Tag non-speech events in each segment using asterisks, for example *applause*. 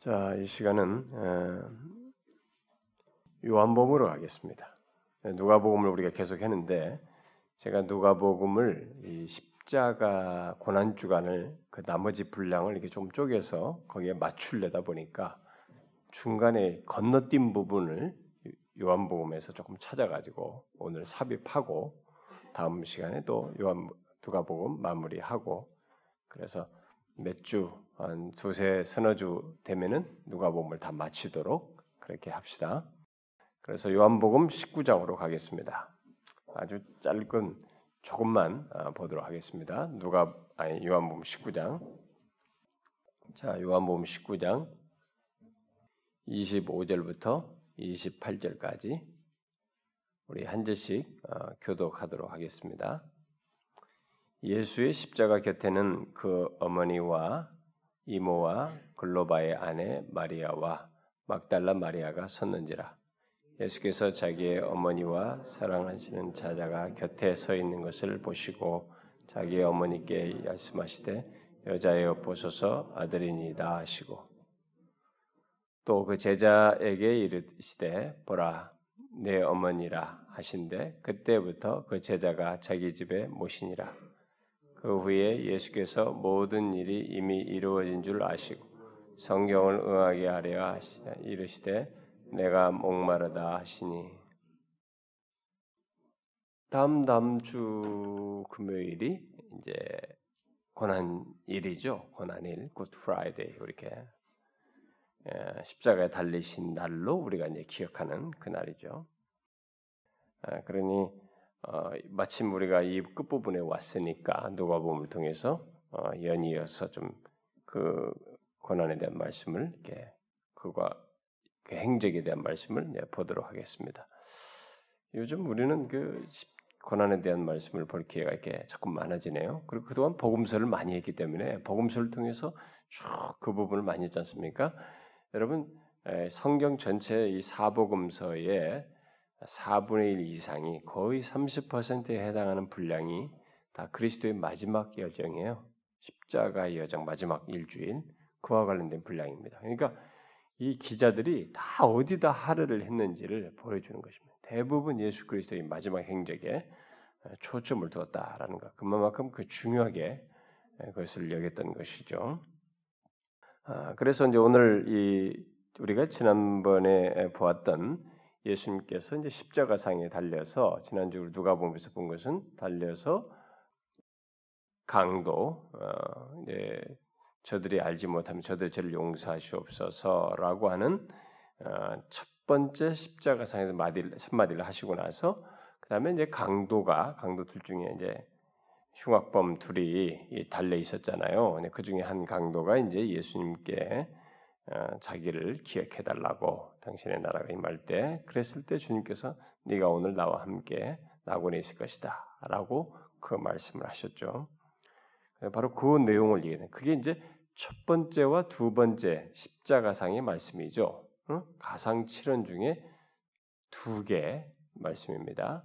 자, 이 시간은 요한복음으로 가겠습니다. 누가복음을 우리가 계속 했는데 제가 누가복음을 이 십자가 고난 주간을 그 나머지 분량을 이렇게 좀 쪼개서 거기에 맞출려다 보니까 중간에 건너뛴 부분을 요한복음에서 조금 찾아가지고 오늘 삽입하고 다음 시간에 또 요한 누가복음 마무리하고 그래서 몇 주 한 두세 서너 주 되면은 누가복음을 다 마치도록 그렇게 합시다. 그래서 요한복음 19장으로 가겠습니다. 아주 짧은 조금만 아, 보도록 하겠습니다. 누가 아니 요한복음 19장. 자, 요한복음 19장 25절부터 28절까지 우리 한 절씩 어, 교독하도록 하겠습니다. 예수의 십자가 곁에는 그 어머니와 이모와 글로바의 아내 마리아와 막달라 마리아가 섰는지라. 예수께서 자기의 어머니와 사랑하시는 자자가 곁에 서 있는 것을 보시고 자기의 어머니께 말씀하시되 여자여 보소서 아들이니다 하시고 또 그 제자에게 이르시되 보라 내 어머니라 하신데 그때부터 그 제자가 자기 집에 모시니라 그 후에 예수께서 모든 일이 이미 이루어진 줄 아시고 성경을 응하게 하려 이르시되 내가 목마르다 하시니 다음 다음 주 금요일이 이제 고난일이죠. 고난일, Good Friday 이렇게 예, 십자가에 달리신 날로 우리가 이제 기억하는 그 날이죠. 아, 그러니 어, 마침 우리가 이 끝부분에 왔으니까 누가복음을 통해서 어, 연이어서 좀그 고난에 대한 말씀을 이렇게 그가 그 행적에 대한 말씀을 보도록 하겠습니다. 요즘 우리는 그 고난에 대한 말씀을 볼 기회가 이렇게 자꾸 많아지네요. 그리고 그동안 복음서를 많이 했기 때문에 복음서를 통해서 쭉 그 부분을 많이 했지 않습니까? 여러분 성경 전체 이 사복음서에 4분의 1 이상이 거의 30%에 해당하는 분량이 다 그리스도의 마지막 여정이에요. 십자가의 여정 마지막 일주일 그와 관련된 분량입니다. 그러니까 이 기자들이 다 어디다 하르를 했는지를 보여주는 것입니다. 대부분 예수 그리스도의 마지막 행적에 초점을 두었다라는 것. 그만큼 그 중요하게 그것을 여겼던 것이죠. 아, 그래서 이제 오늘 이 우리가 지난번에 보았던 예수님께서 이제 십자가상에 달려서 지난주 누가 보면서 본 것은 달려서 강도 어, 이제 저들이 알지 못하면 저들 죄를 용서하시옵소서라고 하는 어, 첫 번째 십자가상에서 마디를 첫 마디를 하시고 나서 그 다음에 이제 강도가 강도 둘 중에 이제 흉악범 둘이 달려 있었잖아요. 그 중에 한 강도가 이제 예수님께 어, 자기를 기억해 달라고 당신의 나라가 임할 때 그랬을 때 주님께서 네가 오늘 나와 함께 낙원에 있을 것이다라고 그 말씀을 하셨죠. 바로 그 내용을 얘기해요. 그게 이제 첫 번째와 두 번째 십자가상의 말씀이죠. 가상 칠언 중에 두 개 말씀입니다.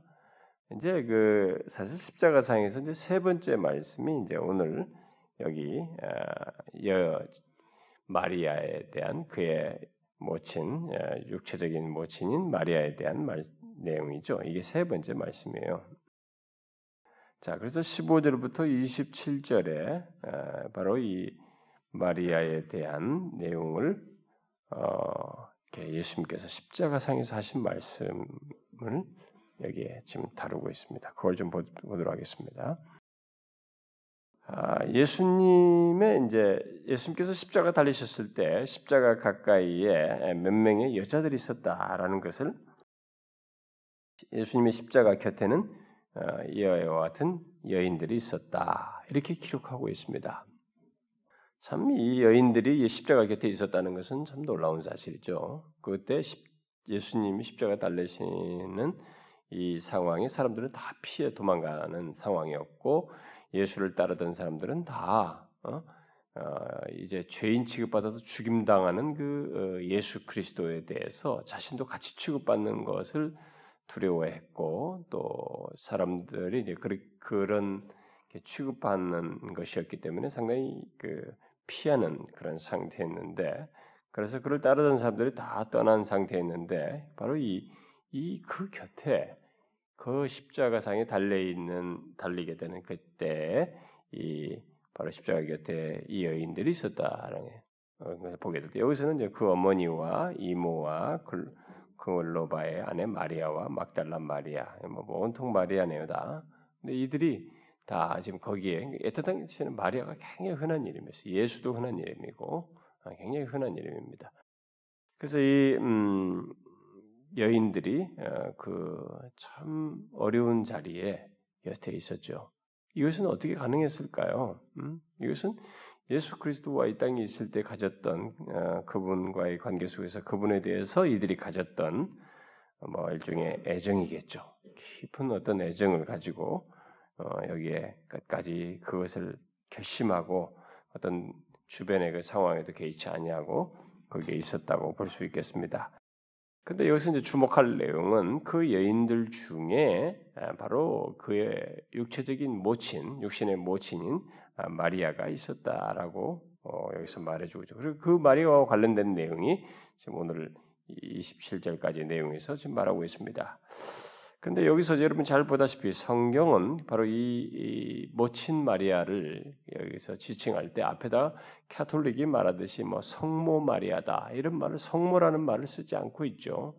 이제 그 사실 십자가상에서 이제 세 번째 말씀이 이제 오늘 여기 아, 여 마리아에 대한 그의 모친 육체적인 모친인 마리아에 대한 말, 내용이죠. 이게 세 번째 말씀이에요. 자, 그래서 15절부터 27절에 바로 이 마리아에 대한 내용을 어, 예수님께서 십자가상에서 하신 말씀을 여기에 지금 다루고 있습니다. 그걸 좀 보도록 하겠습니다. 아, 예수님의 이제 예수님께서 십자가 달리셨을 때 십자가 가까이에 몇 명의 여자들이 있었다라는 것을 예수님의 십자가 곁에는 어, 여와 같은 여인들이 있었다 이렇게 기록하고 있습니다. 참 이 여인들이 십자가 곁에 있었다는 것은 참 놀라운 사실이죠. 그때 예수님이 십자가 달리시는 이 상황에 사람들은 다 피해 도망가는 상황이었고 예수를 따르던 사람들은 다 어? 어, 이제 죄인 취급받아서 죽임 당하는 그 어, 예수 그리스도에 대해서 자신도 같이 취급받는 것을 두려워했고 또 사람들이 이제 그 런 취급받는 것이었기 때문에 상당히 그 피하는 그런 상태였는데 그래서 그를 따르던 사람들이 다 떠난 상태였는데 바로 이 이 그 곁에 그 십자가상에 달려 있는 달리게 되는 그때 이 바로 십자가 곁에 이 여인들이 있었다라는 걸 보게 될때 여기서는 이제 그 어머니와 이모와 그글로바의 아내 마리아와 막달라 마리아 뭐, 뭐 온통 마리아네요 다. 근데 이들이 다 지금 거기에 에터 당시에는 마리아가 굉장히 흔한 이름이었어요. 예수도 흔한 이름이고 아, 굉장히 흔한 이름입니다. 그래서 이 음, 여인들이 어, 그참 어려운 자리에 곁에 있었죠. 이것은 어떻게 가능했을까요? 음? 이것은 예수 그리스도와 이 땅에 있을 때 가졌던 어, 그분과의 관계 속에서 그분에 대해서 이들이 가졌던 뭐 일종의 애정이겠죠. 깊은 어떤 애정을 가지고 어, 여기에 끝까지 그것을 결심하고 어떤 주변의 그 상황에도 개의치 아니하고 거기에 있었다고 볼 수 있겠습니다. 근데 여기서 이제 주목할 내용은 그 여인들 중에 아, 바로 그의 육체적인 모친, 육신의 모친인 아, 마리아가 있었다라고 어, 여기서 말해주고 있죠. 그리고 그 마리아와 관련된 내용이 지금 오늘 27절까지 내용에서 지금 말하고 있습니다. 근데 여기서 여러분 잘 보다시피 성경은 바로 이, 이 모친 마리아를 여기서 지칭할 때 앞에다 카톨릭이 말하듯이 뭐 성모 마리아다 이런 말을 성모라는 말을 쓰지 않고 있죠.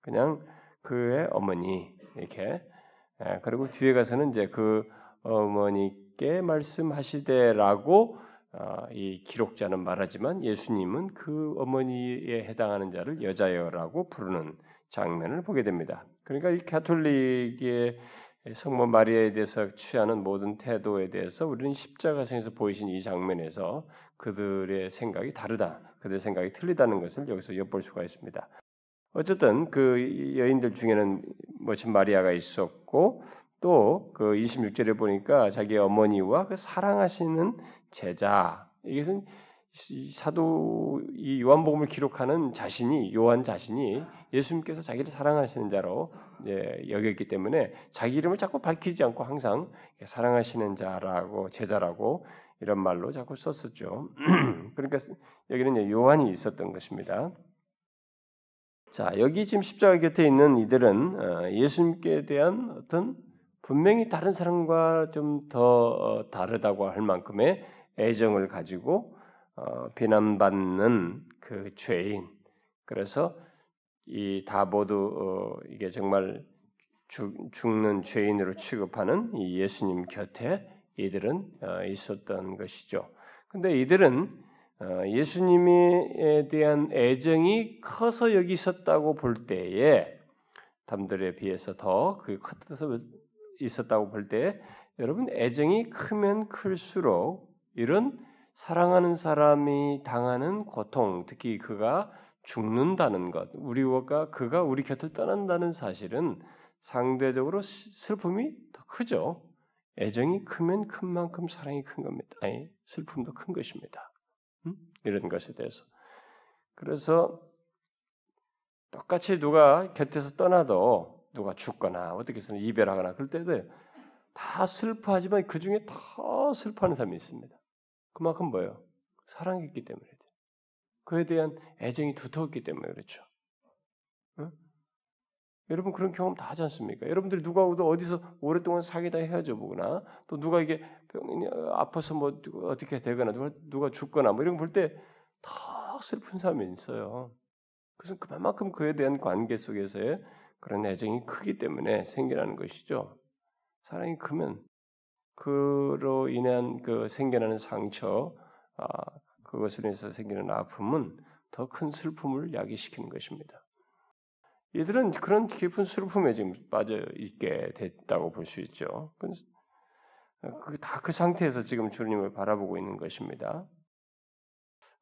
그냥 그의 어머니 이렇게 예, 그리고 뒤에 가서는 이제 그 어머니께 말씀하시되라고 어, 이 기록자는 말하지만 예수님은 그 어머니에 해당하는 자를 여자여라고 부르는 장면을 보게 됩니다. 그러니까 이 가톨릭의 성모 마리아에 대해서 취하는 모든 태도에 대해서 우리는 십자가상에서 보이신 이 장면에서 그들의 생각이 다르다, 그들의 생각이 틀리다는 것을 여기서 엿볼 수가 있습니다. 어쨌든 그 여인들 중에는 멋진 마리아가 있었고 또 그 26절에 보니까 자기 어머니와 그 사랑하시는 제자 이것은 사도 이 요한복음을 기록하는 자신이 요한 자신이 예수님께서 자기를 사랑하시는 자로 예, 여겼기 때문에 자기 이름을 자꾸 밝히지 않고 항상 사랑하시는 자라고 제자라고 이런 말로 자꾸 썼었죠. *clears throat* 그러니까 여기는 요한이 있었던 것입니다. 자 여기 지금 십자가 곁에 있는 이들은 어, 예수님께 대한 어떤 분명히 다른 사람과 좀더 어, 다르다고 할 만큼의 애정을 가지고 어, 비난받는 그 죄인. 그래서 이다 모두 어, 이게 정말 죽, 는 죄인으로 취급하는 이 예수님 곁에 이들은 어, 있었던 것이죠. 근데 이들은 어, 예수님에 대한 애정이 커서 여기 있었다고 볼 때에 남들에 비해서 더그 커서 있었다고 볼때 여러분 애정이 크면 클수록 이런 사랑하는 사람이 당하는 고통, 특히 그가 죽는다는 것, 우리가 그가 우리 곁을 떠난다는 사실은 상대적으로 슬픔이 더 크죠. 애정이 크면 큰 만큼 사랑이 큰 겁니다. 아니, 슬픔도 큰 것입니다. 음? 이런 것에 대해서. 그래서 똑같이 누가 곁에서 떠나도 누가 죽거나 어떻게 해서 이별하거나 그럴 때도 다 슬퍼하지만 그 중에 더 슬퍼하는 사람이 있습니다. 그만큼 뭐예요? 사랑했기 때문에 그에 대한 애정이 두터웠기 때문에 그렇죠. 응? 여러분 그런 경험 다 하지 않습니까? 여러분들이 누가도 어디서 오랫동안 사귀다 헤어져 보거나 또 누가 이게 병이 아파서 뭐 어떻게 되거나 누가 누가 죽거나 뭐 이런 거볼때더 슬픈 사람이 있어요. 그것은 그만큼 그에 대한 관계 속에서의 그런 애정이 크기 때문에 생겨나는 것이죠. 사랑이 크면 그로 인한 그 생겨나는 상처, 아, 그것으로 인해서 생기는 아픔은 더 큰 슬픔을 야기시키는 것입니다. 이들은 그런 깊은 슬픔에 지금 빠져 있게 됐다고 볼 수 있죠. 다그 그 상태에서 지금 주님을 바라보고 있는 것입니다.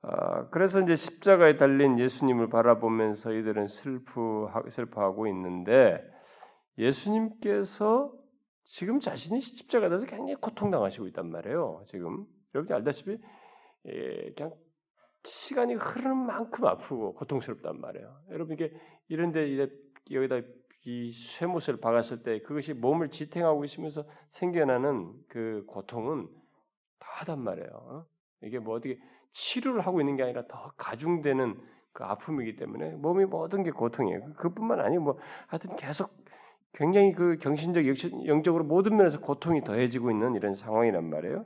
아, 그래서 이제 십자가에 달린 예수님을 바라보면서 이들은 슬프 슬퍼하고 있는데 예수님께서 지금 자신이 십자가 에서 굉장히 고통당하시고 있단 말이에요. 지금 여러분이 알다시피 예, 그냥 시간이 흐르는 만큼 아프고 고통스럽단 말이에요. 여러분 이게 이런데 이제 여기다 이 쇠못을 박았을 때 그것이 몸을 지탱하고 있으면서 생겨나는 그 고통은 다하단 말이에요. 이게 뭐 어떻게 치료를 하고 있는 게 아니라 더 가중되는 그 아픔이기 때문에 몸이 모든 게 고통이에요. 그뿐만 아니고 뭐 하여튼 계속 굉장히 그 경신적 영적으로 모든 면에서 고통이 더해지고 있는 이런 상황이란 말이에요.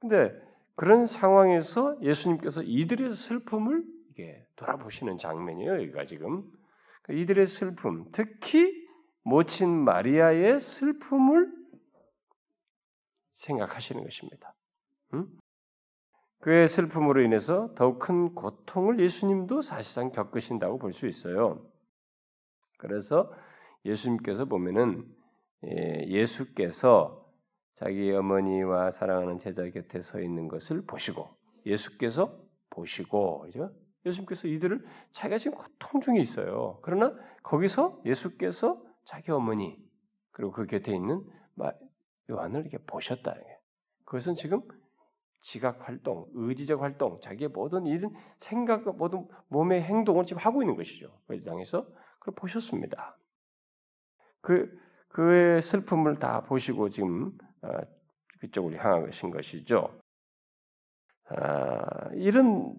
근데 그런 상황에서 예수님께서 이들의 슬픔을 이게 돌아보시는 장면이에요. 여기가 지금 그러니까 이들의 슬픔, 특히 모친 마리아의 슬픔을 생각하시는 것입니다. 응? 그의 슬픔으로 인해서 더욱 큰 고통을 예수님도 사실상 겪으신다고 볼 수 있어요. 그래서 예수님께서 보면은 예, 예수께서 자기 어머니와 사랑하는 제자 곁에 서 있는 것을 보시고 예수께서 보시고 그죠? 예수님께서 이들을 자기가 지금 고통 중에 있어요. 그러나 거기서 예수께서 자기 어머니 그리고 그 곁에 있는 요한을 이렇게 보셨다는 게 그것은 지금 지각 활동, 의지적 활동, 자기의 모든 일은 생각과 모든 몸의 행동을 지금 하고 있는 것이죠. 그 장에서 그걸 보셨습니다. 그 그의 슬픔을 다 보시고 지금 어, 그쪽으로 향하신 것이죠. 아, 이런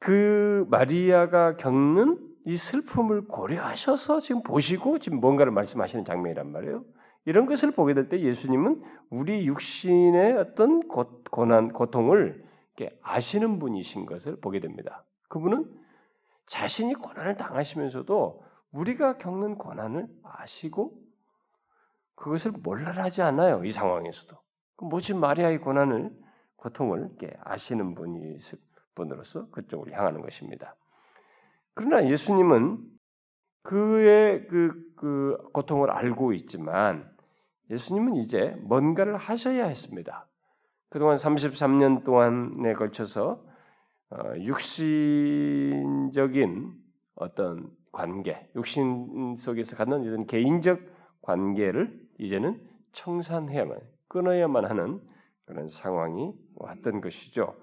그 마리아가 겪는 이 슬픔을 고려하셔서 지금 보시고 지금 뭔가를 말씀하시는 장면이란 말이에요. 이런 것을 보게 될 때 예수님은 우리 육신의 어떤 고난, 고통을 아시는 분이신 것을 보게 됩니다. 그분은 자신이 고난을 당하시면서도 우리가 겪는 고난을 아시고 그것을 몰라라 하지 않아요. 이 상황에서도. 그 모진 마리아의 고난을 고통을 아시는 분이 분으로서 그쪽으로 향하는 것입니다. 그러나 예수님은 그의 그, 그 고통을 알고 있지만 예수님은 이제 뭔가를 하셔야 했습니다. 그동안 33년 동안에 걸쳐서 어, 육신적인 어떤 관계, 육신 속에서 갖는 이런 개인적 관계를 이제는 청산해야만, 끊어야만 하는 그런 상황이 왔던 것이죠.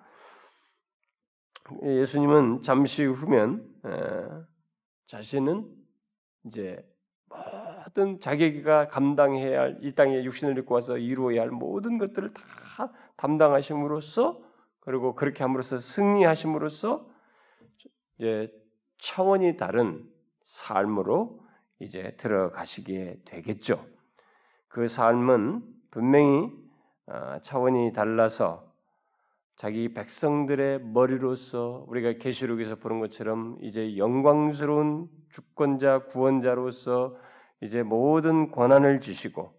예수님은 잠시 후면 자신은 이제 모든 자기가 감당해야 할 이 땅에 육신을 입고 와서 이루어야 할 모든 것들을 다 담당하심으로써 그리고 그렇게 함으로써 승리하심으로써 이제 차원이 다른 삶으로 이제 들어가시게 되겠죠. 그 삶은 분명히 아, 차원이 달라서 자기 백성들의 머리로서 우리가 계시록에서 보는 것처럼 이제 영광스러운 주권자 구원자로서 이제 모든 권한을 주시고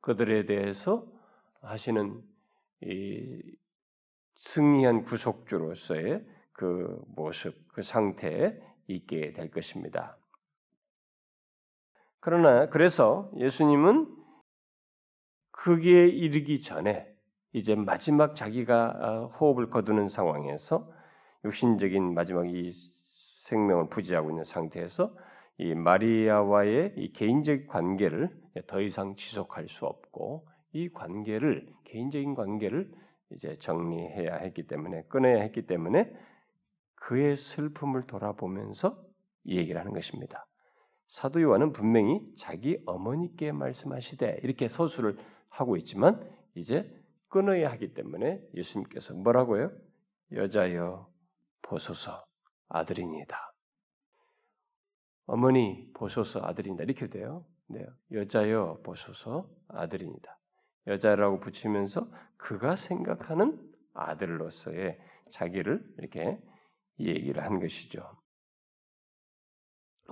그들에 대해서 하시는 이 승리한 구속주로서의 그 모습, 그 상태에 있게 될 것입니다. 그러나 그래서 예수님은 거기에 이르기 전에 이제 마지막 자기가 어, 호흡을 거두는 상황에서 육신적인 마지막 이 생명을 부지하고 있는 상태에서 이 마리아와의 이 개인적 관계를 더 이상 지속할 수 없고 이 관계를 개인적인 관계를 이제 정리해야 했기 때문에 끊어야 했기 때문에 그의 슬픔을 돌아보면서 이 얘기를 하는 것입니다. 사도 요한은 분명히 자기 어머니께 말씀하시되 이렇게 서술을 하고 있지만 이제 끊어야 하기 때문에 예수님께서 뭐라고요? 여자여 보소서 아들이니다. 어머니 보소서 아들이니다. 이렇게 돼요. 네. 여자여 보소서 아들이니다. 여자라고 붙이면서 그가 생각하는 아들로서의 자기를 이렇게 얘기를 한 것이죠.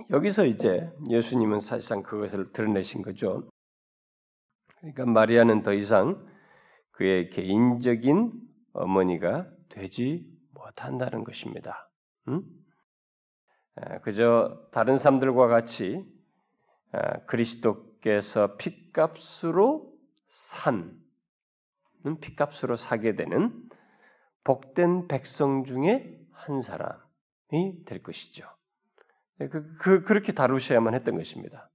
여기서 이제 예수님은 사실상 그것을 드러내신 거죠. 그러니까 마리아는 더 이상 그의 개인적인 어머니가 되지 못한다는 것입니다. 음? 그저 다른 사람들과 같이 그리스도께서 핏값으로 산 음, 핏값으로 사게 되는 복된 백성 중에 한 사람이 될 것이죠. 네, 그, 그, 그렇게 다루셔야만 했던 것입니다.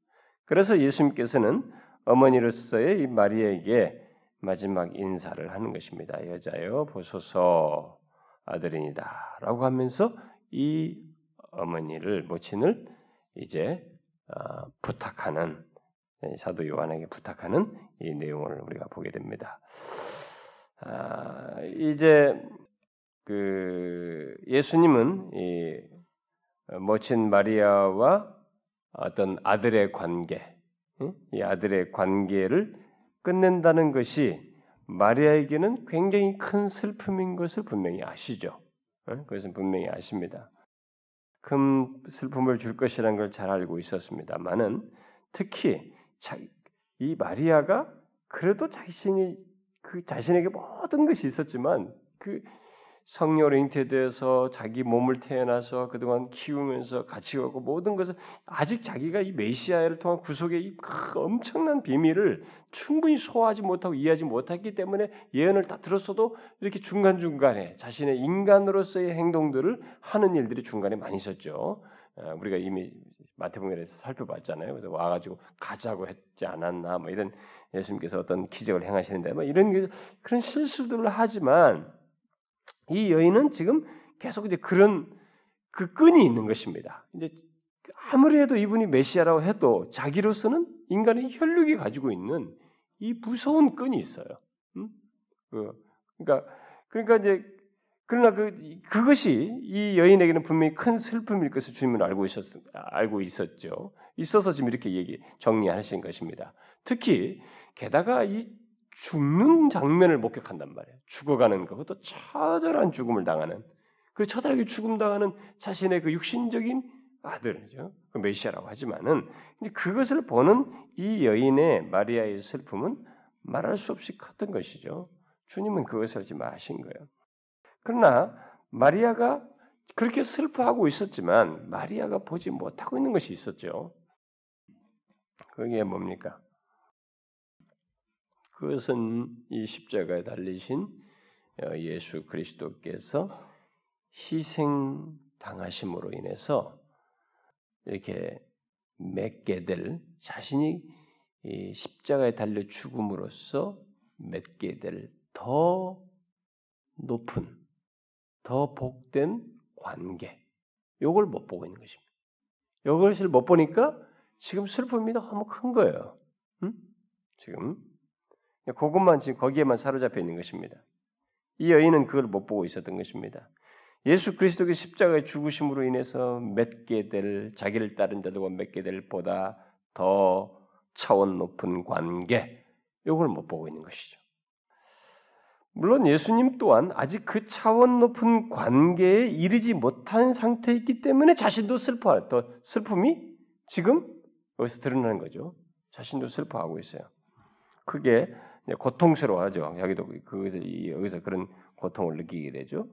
그래서 예수님께서는 어머니로서의 이 마리아에게 마지막 인사를 하는 것입니다. 여자여 보소서 아들이니다라고 하면서 이 어머니를 모친을 이제 어, 부탁하는 사도 요한에게 부탁하는 이 내용을 우리가 보게 됩니다. 아, 이제 그 예수님은 이 모친 마리아와 어떤 아들의 관계, 이 아들의 관계를 끝낸다는 것이 마리아에게는 굉장히 큰 슬픔인 것을 분명히 아시죠. 그것은 분명히 아십니다. 큰 슬픔을 줄 것이라는 걸 잘 알고 있었습니다만은 특히 이 마리아가 그래도 자신이 그 자신에게 모든 것이 있었지만 그 성녀로 잉태돼서 자기 몸을 태어나서 그동안 키우면서 같이 가고 모든 것을 아직 자기가 이 메시아를 통한 구속의 이 엄청난 비밀을 충분히 소화하지 못하고 이해하지 못했기 때문에 예언을 다 들었어도 이렇게 중간중간에 자신의 인간으로서의 행동들을 하는 일들이 중간에 많이 있었죠. 어, 우리가 이미 마태복음에서 살펴봤잖아요. 그래서 와가지고 가자고 했지 않았나 뭐 이런 예수님께서 어떤 기적을 행하시는데 뭐 이런 그런 실수들을 하지만 이 여인은 지금 계속 이제 그런 그 끈이 있는 것입니다. 이제 아무리 해도 이분이 메시아라고 해도 자기로서는 인간의 혈육이 가지고 있는 이 무서운 끈이 있어요. 음? 그, 그러니까 그러니까 이제 그러나 그 그것이 이 여인에게는 분명히 큰 슬픔일 것을 주님은 알고 있었 알고 있었죠. 있어서 지금 이렇게 얘기 정리하신 것입니다. 특히 게다가 이 죽는 장면을 목격한단 말이에요. 죽어가는 것, 그것도 처절한 죽음을 당하는 그 처절하게 죽음 당하는 자신의 그 육신적인 아들이죠. 그 메시아라고 하지만은 근데 그것을 보는 이 여인의 마리아의 슬픔은 말할 수 없이 컸던 것이죠. 주님은 그것을 지금 아신 거예요. 그러나 마리아가 그렇게 슬퍼하고 있었지만 마리아가 보지 못하고 있는 것이 있었죠. 그게 뭡니까? 그것은 이 십자가에 달리신 어, 예수 그리스도께서 희생 당하심으로 인해서 이렇게 맺게 될 자신이 십자가에 달려 죽음으로써 맺게 될 더 높은 더 복된 관계 요걸 못 보고 있는 것입니다. 이것을 못 보니까 지금 슬픔이 너무 큰 거예요. 응? 지금 그것만 지금 거기에만 사로잡혀 있는 것입니다. 이 여인은 그걸 못 보고 있었던 것입니다. 예수 그리스도의 십자가의 죽으심으로 인해서 맺게 될 자기를 따른 자들과 맺게 될 보다 더 차원 높은 관계 이걸 못 보고 있는 것이죠. 물론 예수님 또한 아직 그 차원 높은 관계에 이르지 못한 상태에 있기 때문에 자신도 슬퍼할 더 슬픔이 지금 여기서 드러나는 거죠. 자신도 슬퍼하고 있어요. 그게 고통스러워하죠. 자기도 그것을 여기서 그런 고통을 느끼게 되죠.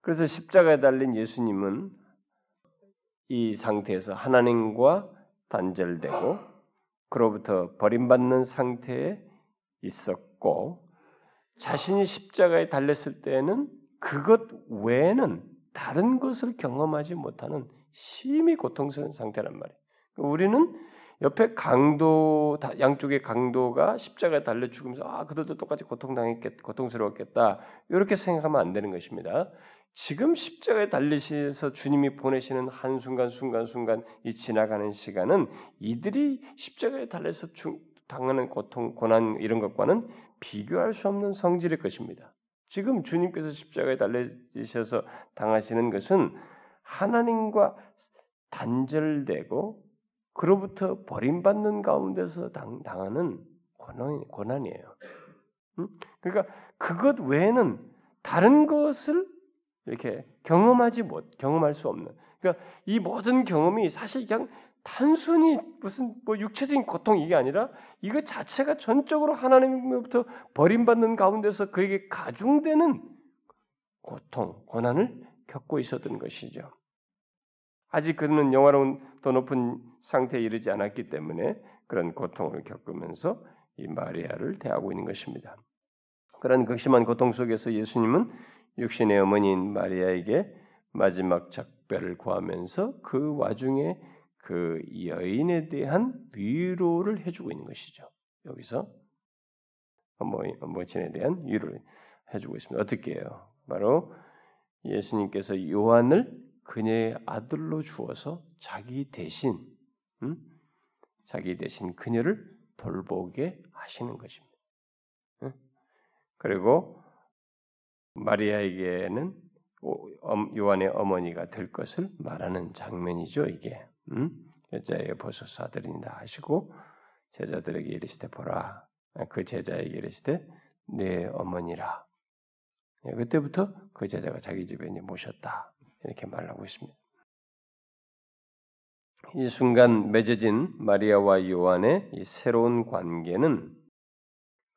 그래서 십자가에 달린 예수님은 이 상태에서 하나님과 단절되고 그로부터 버림받는 상태에 있었고 자신이 십자가에 달렸을 때는 그것 외에는 다른 것을 경험하지 못하는 심히 고통스러운 상태란 말이에요. 우리는 옆에 강도 양쪽의 강도가 십자가에 달려 죽으면서 아 그들도 똑같이 고통당했겠 고통스러웠겠다 이렇게 생각하면 안 되는 것입니다. 지금 십자가에 달리셔서 주님이 보내시는 한 순간 순간 순간 이 지나가는 시간은 이들이 십자가에 달려서 당하는 고통 고난 이런 것과는 비교할 수 없는 성질일 것입니다. 지금 주님께서 십자가에 달리셔서 당하시는 것은 하나님과 단절되고 그로부터 버림받는 가운데서 당, 하는 고난, 이에요 음? 그러니까 그것 외에는 다른 것을 이렇게 경험하지 못, 경험할 수 없는. 그러니까 이 모든 경험이 사실 그냥 단순히 무슨 뭐 육체적인 고통 이게 아니라 이것 자체가 전적으로 하나님으로부터 버림받는 가운데서 그에게 가중되는 고통, 고난을 겪고 있었던 것이죠. 아직 그는 영화로운 더 높은 상태에 이르지 않았기 때문에 그런 고통을 겪으면서 이 마리아를 대하고 있는 것입니다. 그런 극심한 고통 속에서 예수님은 육신의 어머니인 마리아에게 마지막 작별을 구하면서 그 와중에 그 여인에 대한 위로를 해주고 있는 것이죠. 여기서 어머친에 대한 위로를 해주고 있습니다. 어떻게 해요? 바로 예수님께서 요한을 그녀의 아들로 주어서 자기 대신 음? 자기 대신 그녀를 돌보게 하시는 것입니다. 음? 그리고 마리아에게는 요한의 어머니가 될 것을 말하는 장면이죠. 이게 음? 여자에게 보소서 아들이다 하시고 제자들에게 이르시되 보라 그 제자에게 이르시되 내 어머니라 예, 그때부터 그 제자가 자기 집에 모셨다 이렇게 말하고 있습니다. 이 순간 맺어진 마리아와 요한의 이 새로운 관계는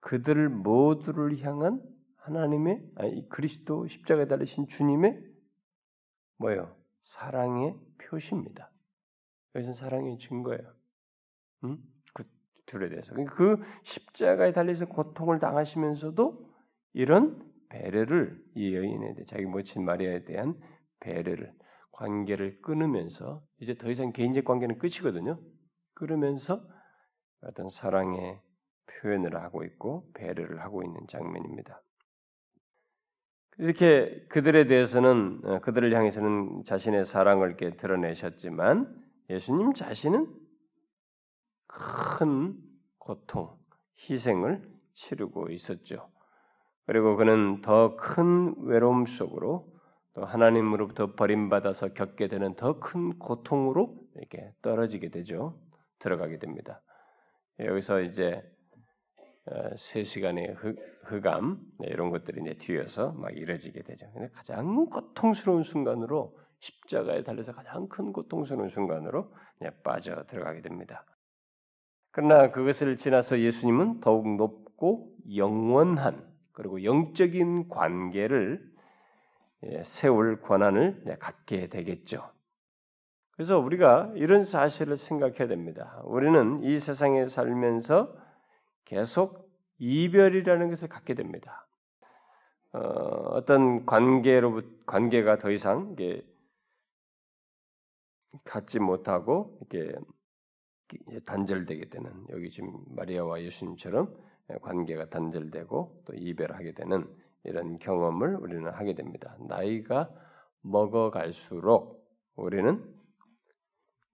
그들 모두를 향한 하나님의 아니 그리스도 십자가에 달리신 주님의 뭐예요? 사랑의 표시입니다. 여기서 사랑의 증거예요. 음? 그 둘에 대해서 그러니까 그 십자가에 달려서 고통을 당하시면서도 이런 배려를 이 여인에 대해 자기 모친 마리아에 대한 배려를 관계를 끊으면서 이제 더 이상 개인적 관계는 끝이거든요. 끊으면서 어떤 사랑의 표현을 하고 있고 배려를 하고 있는 장면입니다. 이렇게 그들에 대해서는 어, 그들을 향해서는 자신의 사랑을 이렇게 드러내셨지만 예수님 자신은 큰 고통, 희생을 치르고 있었죠. 그리고 그는 더 큰 외로움 속으로 또 하나님으로부터 버림받아서 겪게 되는 더 큰 고통으로 이렇게 떨어지게 되죠. 들어가게 됩니다. 여기서 이제 어, 세 시간의 흑암 네, 이런 것들이 이제 뒤에서 막 이뤄지게 되죠. 가장 고통스러운 순간으로 십자가에 달려서 가장 큰 고통스러운 순간으로 빠져 들어가게 됩니다. 그러나 그것을 지나서 예수님은 더욱 높고 영원한 그리고 영적인 관계를 예, 세울 권한을 갖게 되겠죠. 그래서 우리가 이런 사실을 생각해야 됩니다. 우리는 이 세상에 살면서 계속 이별이라는 것을 갖게 됩니다. 어, 떤 관계로 관계가 더 이상 이게 갖지 못하고 이렇게 단절되게 되는 여기 지금 마리아와 예수님처럼 관계가 단절되고 또 이별하게 되는 이런 경험을 우리는 하게 됩니다. 나이가 먹어갈수록 우리는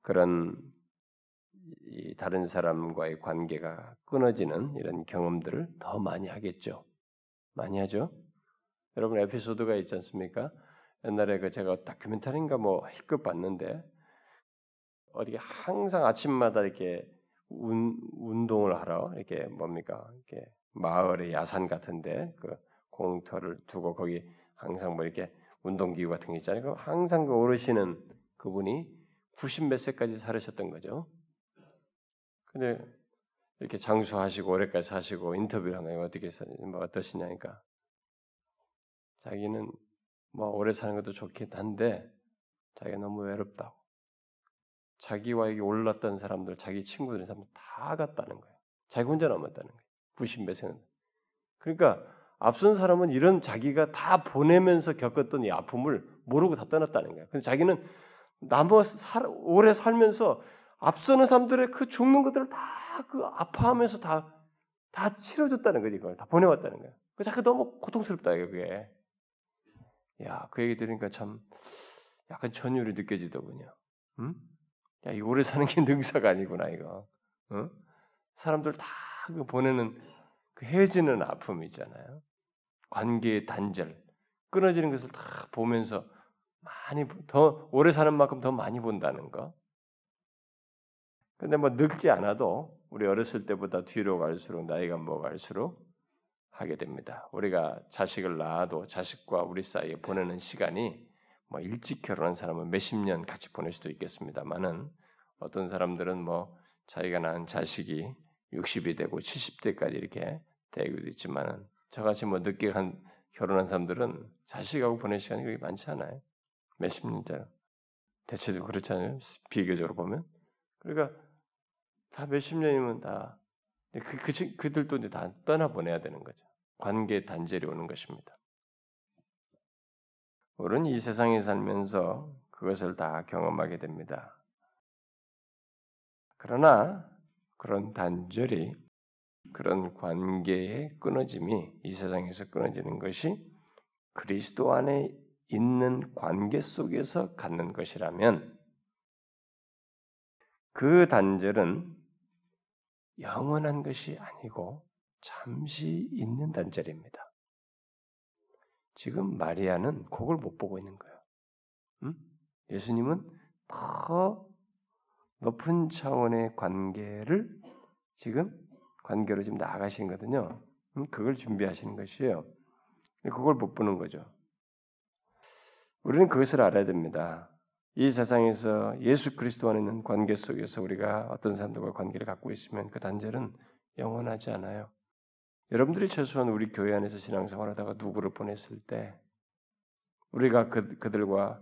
그런 다른 사람과의 관계가 끊어지는 이런 경험들을 더 많이 하겠죠. 많이 하죠. 여러분 에피소드가 있지 않습니까? 옛날에 그 제가 다큐멘터리인가 뭐 힐급 봤는데 어디 항상 아침마다 이렇게 운, 운동을 하러 이렇게 뭡니까 이렇게 마을의 야산 같은데 그 공터를 두고 거기 항상 뭐 이렇게 운동기구 같은 게 있잖아요. 그 항상 그 오르시는 그분이 90 몇 세까지 살으셨던 거죠. 근데 이렇게 장수하시고 오래까지 사시고 인터뷰를 한 거예요. 어떻게 뭐 어떠시냐니까 자기는 뭐 오래 사는 것도 좋긴 한데 자기가 너무 외롭다고. 자기와 여기 올랐던 사람들, 자기 친구들 사람들 다 갔다는 거예요. 자기 혼자 남았다는 거예요. 90몇 세는. 그러니까 앞선 사람은 이런 자기가 다 보내면서 겪었던 이 아픔을 모르고 다 떠났다는 거예요. 근데 자기는 남아 오래 살면서 앞서는 사람들의 그 죽는 것들을 다 그 아파하면서 다, 다 치러줬다는 거지, 그걸 다 보내왔다는 거야. 그 자꾸 너무 고통스럽다, 그게. 야, 그 얘기 들으니까 참 약간 전율이 느껴지더군요. 응? 야, 이 오래 사는 게 능사가 아니구나, 이거. 응? 사람들 다 그 보내는 그 헤어지는 아픔 있잖아요. 관계의 단절, 끊어지는 것을 다 보면서 많이 더 오래 사는 만큼 더 많이 본다는 거. 근데 뭐 늙지 않아도 우리 어렸을 때보다 뒤로 갈수록 나이가 먹을수록 하게 됩니다. 우리가 자식을 낳아도 자식과 우리 사이에 보내는 시간이 뭐 일찍 결혼한 사람은 몇십 년 같이 보낼 수도 있겠습니다만은 어떤 사람들은 뭐 자기가 낳은 자식이 60이 되고 70대까지 이렇게 되기도 있지만은 저같이 뭐 늦게 간 결혼한 사람들은 자식하고 보낼 시간이 그렇게 많지 않아요. 몇십 년짜리. 대체도 그렇잖아요. 비교적으로 보면. 그러니까 다 몇십 년이면 다 그, 그, 그들도 이제 다 떠나보내야 되는 거죠. 관계 단절이 오는 것입니다. 우리는 이 세상에 살면서 그것을 다 경험하게 됩니다. 그러나 그런 단절이 그런 관계의 끊어짐이 이 세상에서 끊어지는 것이 그리스도 안에 있는 관계 속에서 갖는 것이라면 그 단절은 영원한 것이 아니고 잠시 있는 단절입니다. 지금 마리아는 그걸 못 보고 있는 거예요. 음? 예수님은 더 높은 차원의 관계를 지금 관계로 지금 나아가시는 거거든요. 음? 그걸 준비하시는 것이에요. 그걸 못 보는 거죠. 우리는 그것을 알아야 됩니다. 이 세상에서 예수 그리스도 안에 있는 관계 속에서 우리가 어떤 사람들과 관계를 갖고 있으면 그 단절은 영원하지 않아요. 여러분들이 최소한 우리 교회 안에서 신앙생활하다가 누구를 보냈을 때 우리가 그, 그들과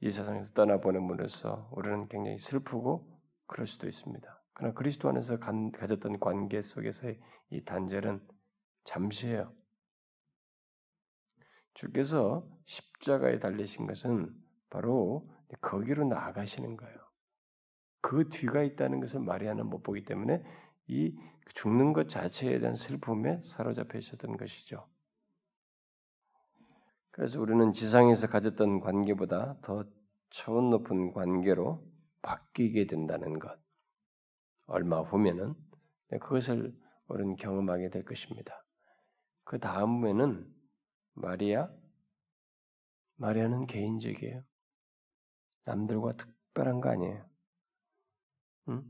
이 세상에서 떠나보낸으로써 우리는 굉장히 슬프고 그럴 수도 있습니다. 그러나 그리스도 안에서 간, 가졌던 관계 속에서의 이 단절은 잠시예요. 주께서 십자가에 달리신 것은 바로 거기로 나아가시는 거예요. 그 뒤가 있다는 것을 마리아는 못 보기 때문에 이 죽는 것 자체에 대한 슬픔에 사로잡혀 있었던 것이죠. 그래서 우리는 지상에서 가졌던 관계보다 더 차원 높은 관계로 바뀌게 된다는 것. 얼마 후면은 그것을 우리는 경험하게 될 것입니다. 그 다음에는 마리아, 마리아는 개인적이에요. 남들과 특별한 거 아니에요. 응?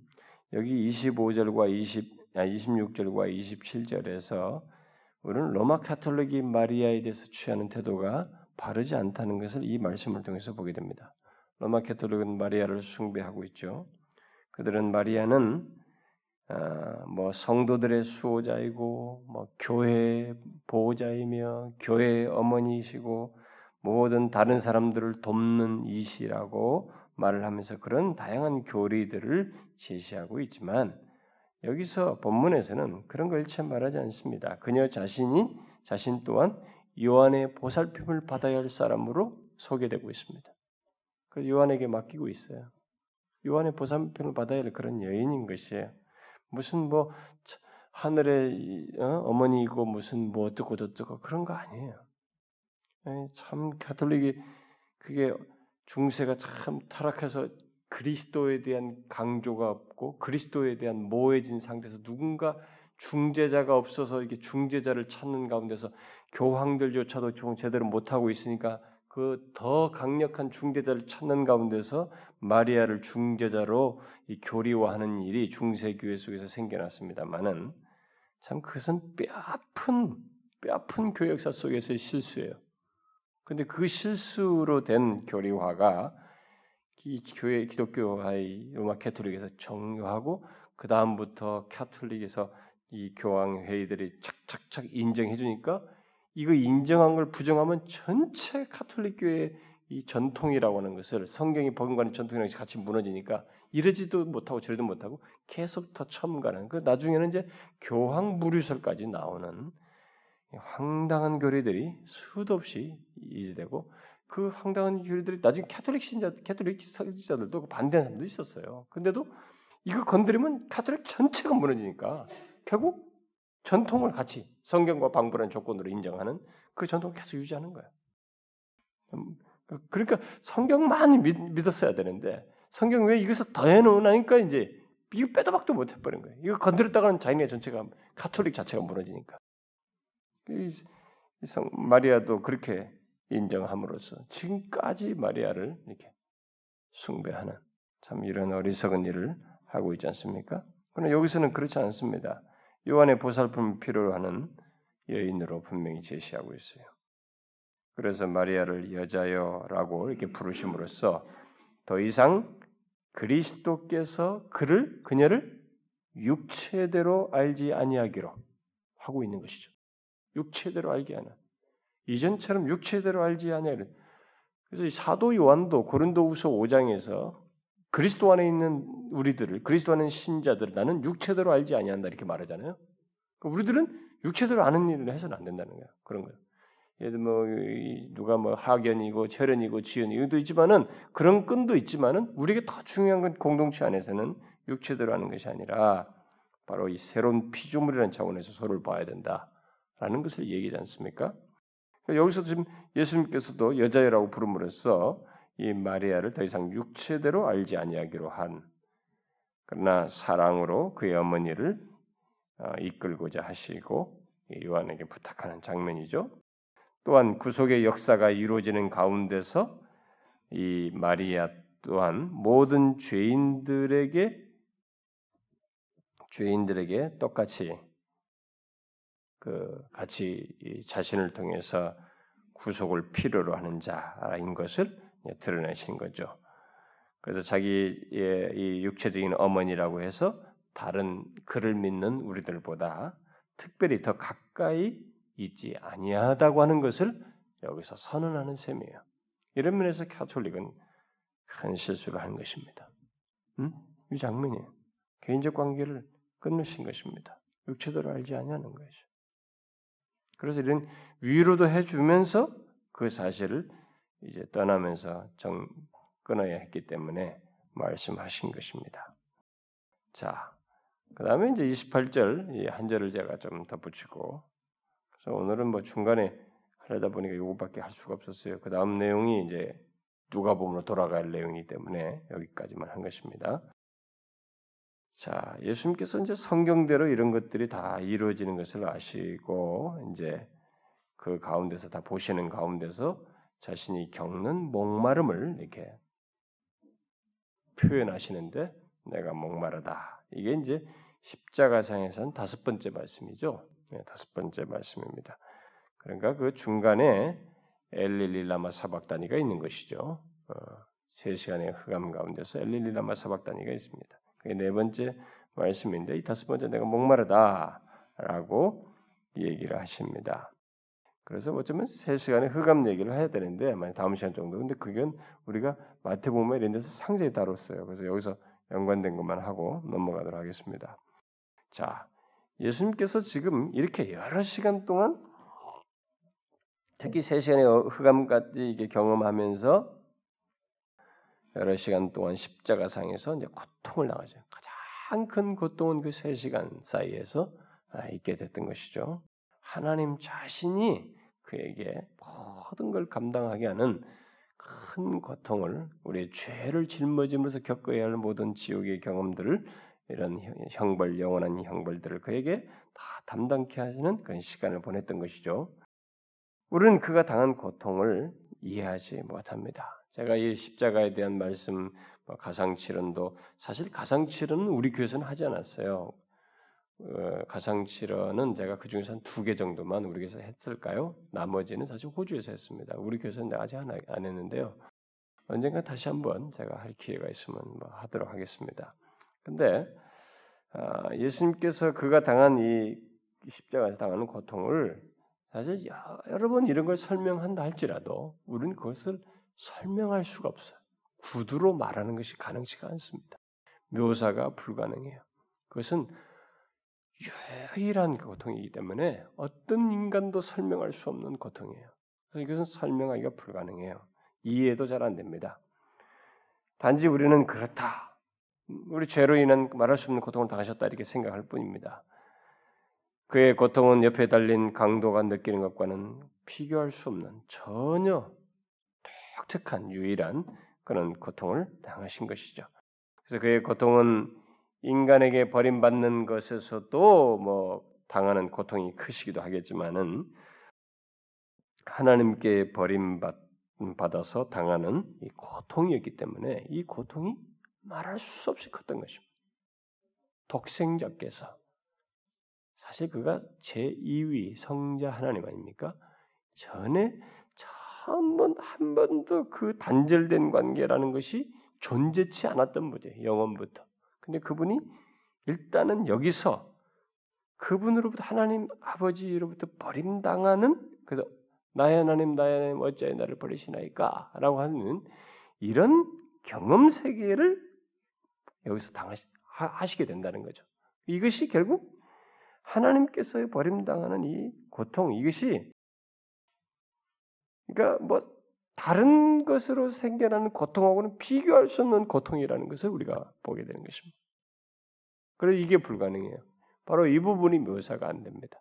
여기 25절과 20, 아, 26절과 27절에서 우리는 로마 카톨릭이 마리아에 대해서 취하는 태도가 바르지 않다는 것을 이 말씀을 통해서 보게 됩니다. 로마 카톨릭은 마리아를 숭배하고 있죠. 그들은 마리아는 아, 뭐 성도들의 수호자이고 뭐 교회 보호자이며 교회 어머니이시고 모든 다른 사람들을 돕는 이시라고 말을 하면서 그런 다양한 교리들을 제시하고 있지만 여기서 본문에서는 그런 걸 일체 말하지 않습니다. 그녀 자신이 자신 또한 요한의 보살핌을 받아야 할 사람으로 소개되고 있습니다. 그 요한에게 맡기고 있어요. 요한의 보살핌을 받아야 할 그런 여인인 것이에요. 무슨 뭐 하늘의 어? 머니이고 무슨 뭐 어떻고 저쩌고 그런 거 아니에요. 참 가톨릭이 그게 중세가 참 타락해서 그리스도에 대한 강조가 없고 그리스도에 대한 모해진 상태에서 누군가 중재자가 없어서 이게 중재자를 찾는 가운데서 교황들조차도 제대로 못 하고 있으니까 그 더 강력한 중재자를 찾는 가운데서 마리아를 중재자로 이 교리화하는 일이 중세 교회 속에서 생겨났습니다만은 참 그것은 뼈아픈 뼈아픈 교회 역사 속에서의 실수예요. 근데 그 실수로 된 교리화가 이 교회 기독교의 로마 캐톨릭에서 정교하고 그 다음부터 캐톨릭에서 이 교황 회의들이 착착착 인정해 주니까 이거 인정한 걸 부정하면 전체 카톨릭 교회 이 전통이라고 하는 것을 성경이 버금가는 전통이랑 같이 무너지니까 이러지도 못하고 저러지도 못하고 계속 더 첨가는 그 나중에는 이제 교황 무류설까지 나오는 황당한 교리들이 수도 없이 이지되고 그 황당한 교리들이 나중에 캐톨릭 신자, 캐톨릭 선지자들도 그 반대하는 사람도 있었어요. 근데도 이거 건드리면 캐톨릭 전체가 무너지니까 결국 전통을 같이 성경과 방불한 조건으로 인정하는 그 전통을 계속 유지하는 거예요. 음, 그러니까 성경만 믿, 었어야 되는데 성경 왜 이것을 더해놓으니까 이제 이거 빼도 박도 못 해버린 거예요. 이거 건드렸다가는 자기네 전체가 카톨릭 자체가 무너지니까. 성 마리아도 그렇게 인정함으로써 지금까지 마리아를 이렇게 숭배하는 참 이런 어리석은 일을 하고 있지 않습니까? 그러나 여기서는 그렇지 않습니다. 요한의 보살픔 필요로 하는 여인으로 분명히 제시하고 있어요. 그래서 마리아를 여자여라고 이렇게 부르심으로써 더 이상 그리스도께서 그를 그녀를 육체대로 알지 아니하기로 하고 있는 것이죠. 육체대로 알게 하는 이전처럼 육체대로 알지 아니하는 그래서 사도 요한도 고린도후서 5장에서 그리스도 안에 있는 우리들을 그리스도 안에 있는 신자들을 나는 육체대로 알지 아니한다 이렇게 말하잖아요. 그러니까 우리들은 육체대로 아는 일을 해서는 안 된다는 거야. 그런 거예요. 예를 뭐 누가 뭐 하견이고 철현이고 지연이도 있지만은 그런 끈도 있지만은 우리에게 더 중요한 건 공동체 안에서는 육체대로 하는 것이 아니라 바로 이 새로운 피조물이라는 차원에서 서로를 봐야 된다라는 것을 얘기하지 않습니까? 여기서 지금 예수님께서도 여자애라고 부름으로써 이 마리아를 더 이상 육체대로 알지 아니하기로 한 그러나 사랑으로 그의 어머니를 어, 이끌고자 하시고 요한에게 부탁하는 장면이죠. 또한 구속의 역사가 이루어지는 가운데서 이 마리아 또한 모든 죄인들에게 죄인들에게 똑같이 그 같이 자신을 통해서 구속을 필요로 하는 자인 것을 드러내신 거죠. 그래서 자기의 이 육체적인 어머니라고 해서 다른 그를 믿는 우리들보다 특별히 더 가까이 있지 아니하다고 하는 것을 여기서 선언하는 셈이에요. 이런 면에서 카톨릭은 큰 실수를 하는 것입니다. 음? 이 장면이에요. 개인적 관계를 끊으신 것입니다. 육체도를 알지 아니하는 것이죠. 그래서 이런 위로도 해주면서 그 사실을 이제 떠나면서 정 끊어야 했기 때문에 말씀하신 것입니다. 자, 그 다음에 이제 28절 이 한 절을 제가 좀 덧붙이고 그래서 오늘은 뭐 중간에 하려다 보니까 이거밖에 할 수가 없었어요. 그 다음 내용이 이제 누가복음으로 돌아갈 내용이기 때문에 여기까지만 한 것입니다. 자, 예수님께서 이제 성경대로 이런 것들이 다 이루어지는 것을 아시고 이제 그 가운데서 다 보시는 가운데서 자신이 겪는 목마름을 이렇게 표현하시는데 내가 목마르다. 이게 이제 십자가상에선 다섯 번째 말씀이죠. 네, 다섯 번째 말씀입니다. 그러니까 그 중간에 엘릴리라마 사박다니가 있는 것이죠. 어, 세 시간의 흑암 가운데서 엘릴리라마 사박다니가 있습니다. 그게 네 번째 말씀인데 이 다섯 번째 내가 목마르다라고 얘기를 하십니다. 그래서 어쩌면 세 시간의 흑암 얘기를 해야 되는데 아마 다음 시간 정도. 근데 그건 우리가 마태복음에 이런 데서 상세히 다뤘어요. 그래서 여기서 연관된 것만 하고 넘어가도록 하겠습니다. 자, 예수님께서 지금 이렇게 여러 시간 동안 특히 세 시간의 흑암까지 이게 경험하면서 여러 시간 동안 십자가상에서 이제 고통을 당하죠. 가장 큰 고통은 그 세 시간 사이에서 아, 있게 됐던 것이죠. 하나님 자신이 그에게 모든 걸 감당하게 하는 큰 고통을 우리의 죄를 짊어짐으로써 겪어야 할 모든 지옥의 경험들을 이런 형벌 영원한 형벌들을 그에게 다 담당케 하시는 그런 시간을 보냈던 것이죠. 우리는 그가 당한 고통을 이해하지 못합니다. 제가 이 십자가에 대한 말씀 뭐 가상칠언도 사실 가상칠언은 우리 교회에서는 하지 않았어요. 어, 가상칠언은 제가 그 중에서 한 두 개 정도만 우리 교회에서 했을까요? 나머지는 사실 호주에서 했습니다. 우리 교회에서는 아직 안, 안 했는데요. 언젠가 다시 한번 제가 할 기회가 있으면 뭐 하도록 하겠습니다. 근데 아, 예수님께서 그가 당한 이 십자가에서 당하는 고통을 사실 여러 번 이런 걸 설명한다 할지라도 우리는 그것을 설명할 수가 없어요. 구두로 말하는 것이 가능치가 않습니다. 묘사가 불가능해요. 그것은 유일한 고통이기 때문에 어떤 인간도 설명할 수 없는 고통이에요. 그래서 이것은 설명하기가 불가능해요. 이해도 잘 안 됩니다. 단지 우리는 그렇다. 우리 죄로 인한 말할 수 없는 고통을 당하셨다 이렇게 생각할 뿐입니다. 그의 고통은 옆에 달린 강도가 느끼는 것과는 비교할 수 없는 전혀 독특한 유일한 그런 고통을 당하신 것이죠. 그래서 그의 고통은 인간에게 버림받는 것에서도 뭐 당하는 고통이 크시기도 하겠지만은 하나님께 버림받아서 당하는 이 고통이었기 때문에 이 고통이 말할 수 없이 컸던 것입니다. 독생자께서 사실 그가 제2위 성자 하나님 아닙니까? 전에 한번 한 번도 그 단절된 관계라는 것이 존재치 않았던 분이에요. 영원부터. 근데 그분이 일단은 여기서 그분으로부터 하나님 아버지로부터 버림당하는 그래서 나의 하나님 나의 하나님 어찌하여 나를 버리시나이까라고 하는 이런 경험 세계를 여기서 당하시게 된다는 거죠. 이것이 결국 하나님께서 버림당하는 이 고통 이것이 그러니까 뭐 다른 것으로 생겨나는 고통하고는 비교할 수 없는 고통이라는 것을 우리가 보게 되는 것입니다. 그래서 이게 불가능해요. 바로 이 부분이 묘사가 안 됩니다.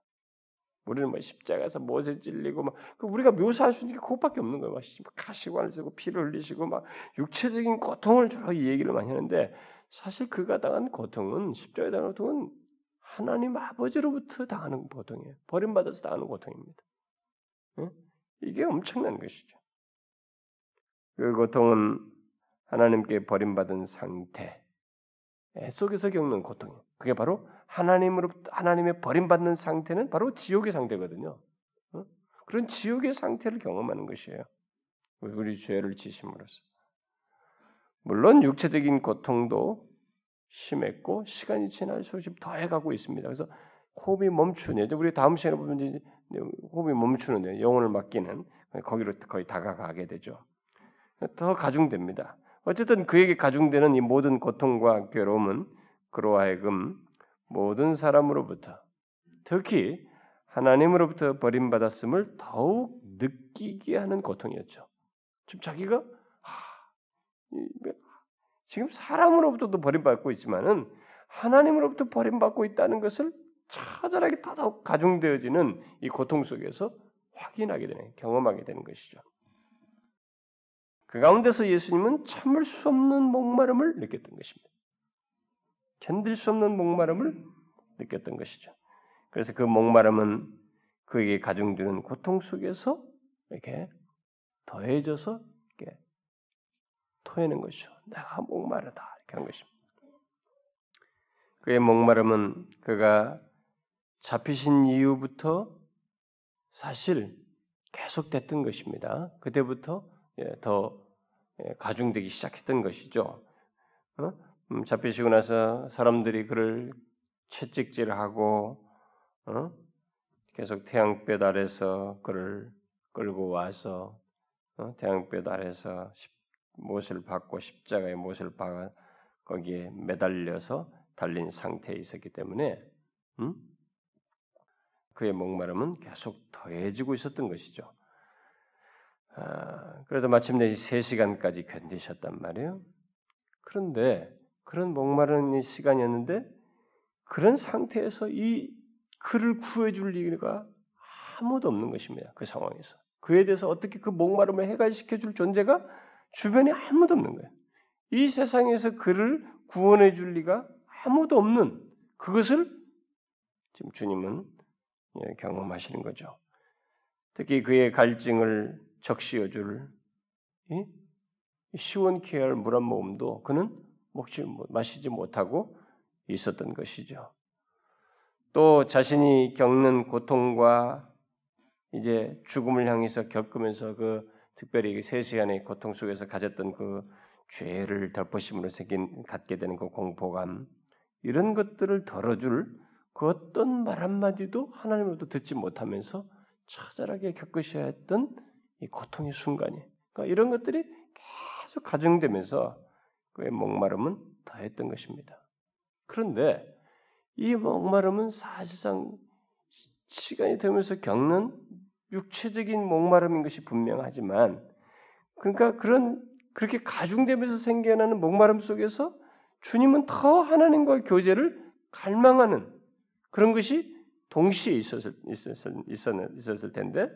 우리는 뭐 십자가에서 못에 찔리고 막그 우리가 묘사할 수 있는 게 그것밖에 없는 거예요. 막 가시관을 쓰고 피를 흘리시고 막 육체적인 고통을 주로 이 얘기를 많이 하는데 사실 그가 당한 고통은 십자가에 당한 고통은 하나님 아버지로부터 당하는 고통이에요. 버림받아서 당하는 고통입니다. 응? 이게 엄청난 것이죠. 그 고통은 하나님께 버림받은 상태 속에서 겪는 고통이에요. 그게 바로 하나님으로부터 하나님의 버림받는 상태는 바로 지옥의 상태거든요. 어? 그런 지옥의 상태를 경험하는 것이에요. 우리 죄를 지심으로써. 물론 육체적인 고통도 심했고 시간이 지날수록 지금 더해가고 있습니다. 그래서 호흡이 멈추는 우리 다음 시간에 보면 이제 호흡이 멈추는 영혼을 맡기는 거기로 거의 다가가게 되죠. 더 가중됩니다. 어쨌든 그에게 가중되는 이 모든 고통과 괴로움은 그로 하여금 모든 사람으로부터 특히 하나님으로부터 버림받았음을 더욱 느끼게 하는 고통이었죠. 지금 자기가 하, 지금 사람으로부터도 버림받고 있지만은 하나님으로부터 버림받고 있다는 것을 처절하게 더더욱 가중되어지는 이 고통 속에서 확인하게 되는 경험하게 되는 것이죠. 그 가운데서 예수님은 참을 수 없는 목마름을 느꼈던 것입니다. 견딜 수 없는 목마름을 느꼈던 것이죠. 그래서 그 목마름은 그에게 가중되는 고통 속에서 이렇게 더해져서 이렇게 토해는 것이죠. 내가 목마르다 이렇게 하는 것입니다. 그의 목마름은 그가 잡히신 이후부터 사실 계속됐던 것입니다. 그때부터 예, 더 예, 가중되기 시작했던 것이죠. 어? 음, 잡히시고 나서 사람들이 그를 채찍질하고 어? 계속 태양볕 아래서 그를 끌고 와서 어? 태양볕 아래서 못을 받고 십자가의 못을 박아 거기에 매달려서 달린 상태에 있었기 때문에 음? 그의 목마름은 계속 더해지고 있었던 것이죠. 아, 그래도 마침내 3시간까지 견디셨단 말이에요. 그런데 그런 목마른 시간이었는데 그런 상태에서 이 그를 구해줄 리가 아무도 없는 것입니다. 그 상황에서 그에 대해서 어떻게 그 목마름을 해결시켜줄 존재가 주변에 아무도 없는 거예요. 이 세상에서 그를 구원해 줄 리가 아무도 없는 그것을 지금 주님은 예, 경험하시는 거죠. 특히 그의 갈증을 적시어줄 시원케 할 물 한 모금도 그는 먹지 마시지 못하고 있었던 것이죠. 또 자신이 겪는 고통과 이제 죽음을 향해서 겪으면서 그 특별히 세 시간의 고통 속에서 가졌던 그 죄를 덜퍼심으로 생긴 갖게 되는 그 공포감 이런 것들을 덜어줄 그 어떤 말 한마디도 하나님으로부터 듣지 못하면서 처절하게 겪으셔야 했던 이 고통의 순간이 그러니까 이런 것들이 계속 가중되면서 그의 목마름은 더했던 것입니다. 그런데 이 목마름은 사실상 시간이 되면서 겪는 육체적인 목마름인 것이 분명하지만 그러니까 그런 그렇게 가중되면서 생겨나는 목마름 속에서 주님은 더 하나님과의 교제를 갈망하는 그런 것이 동시에 있었을, 있었을, 있었을 텐데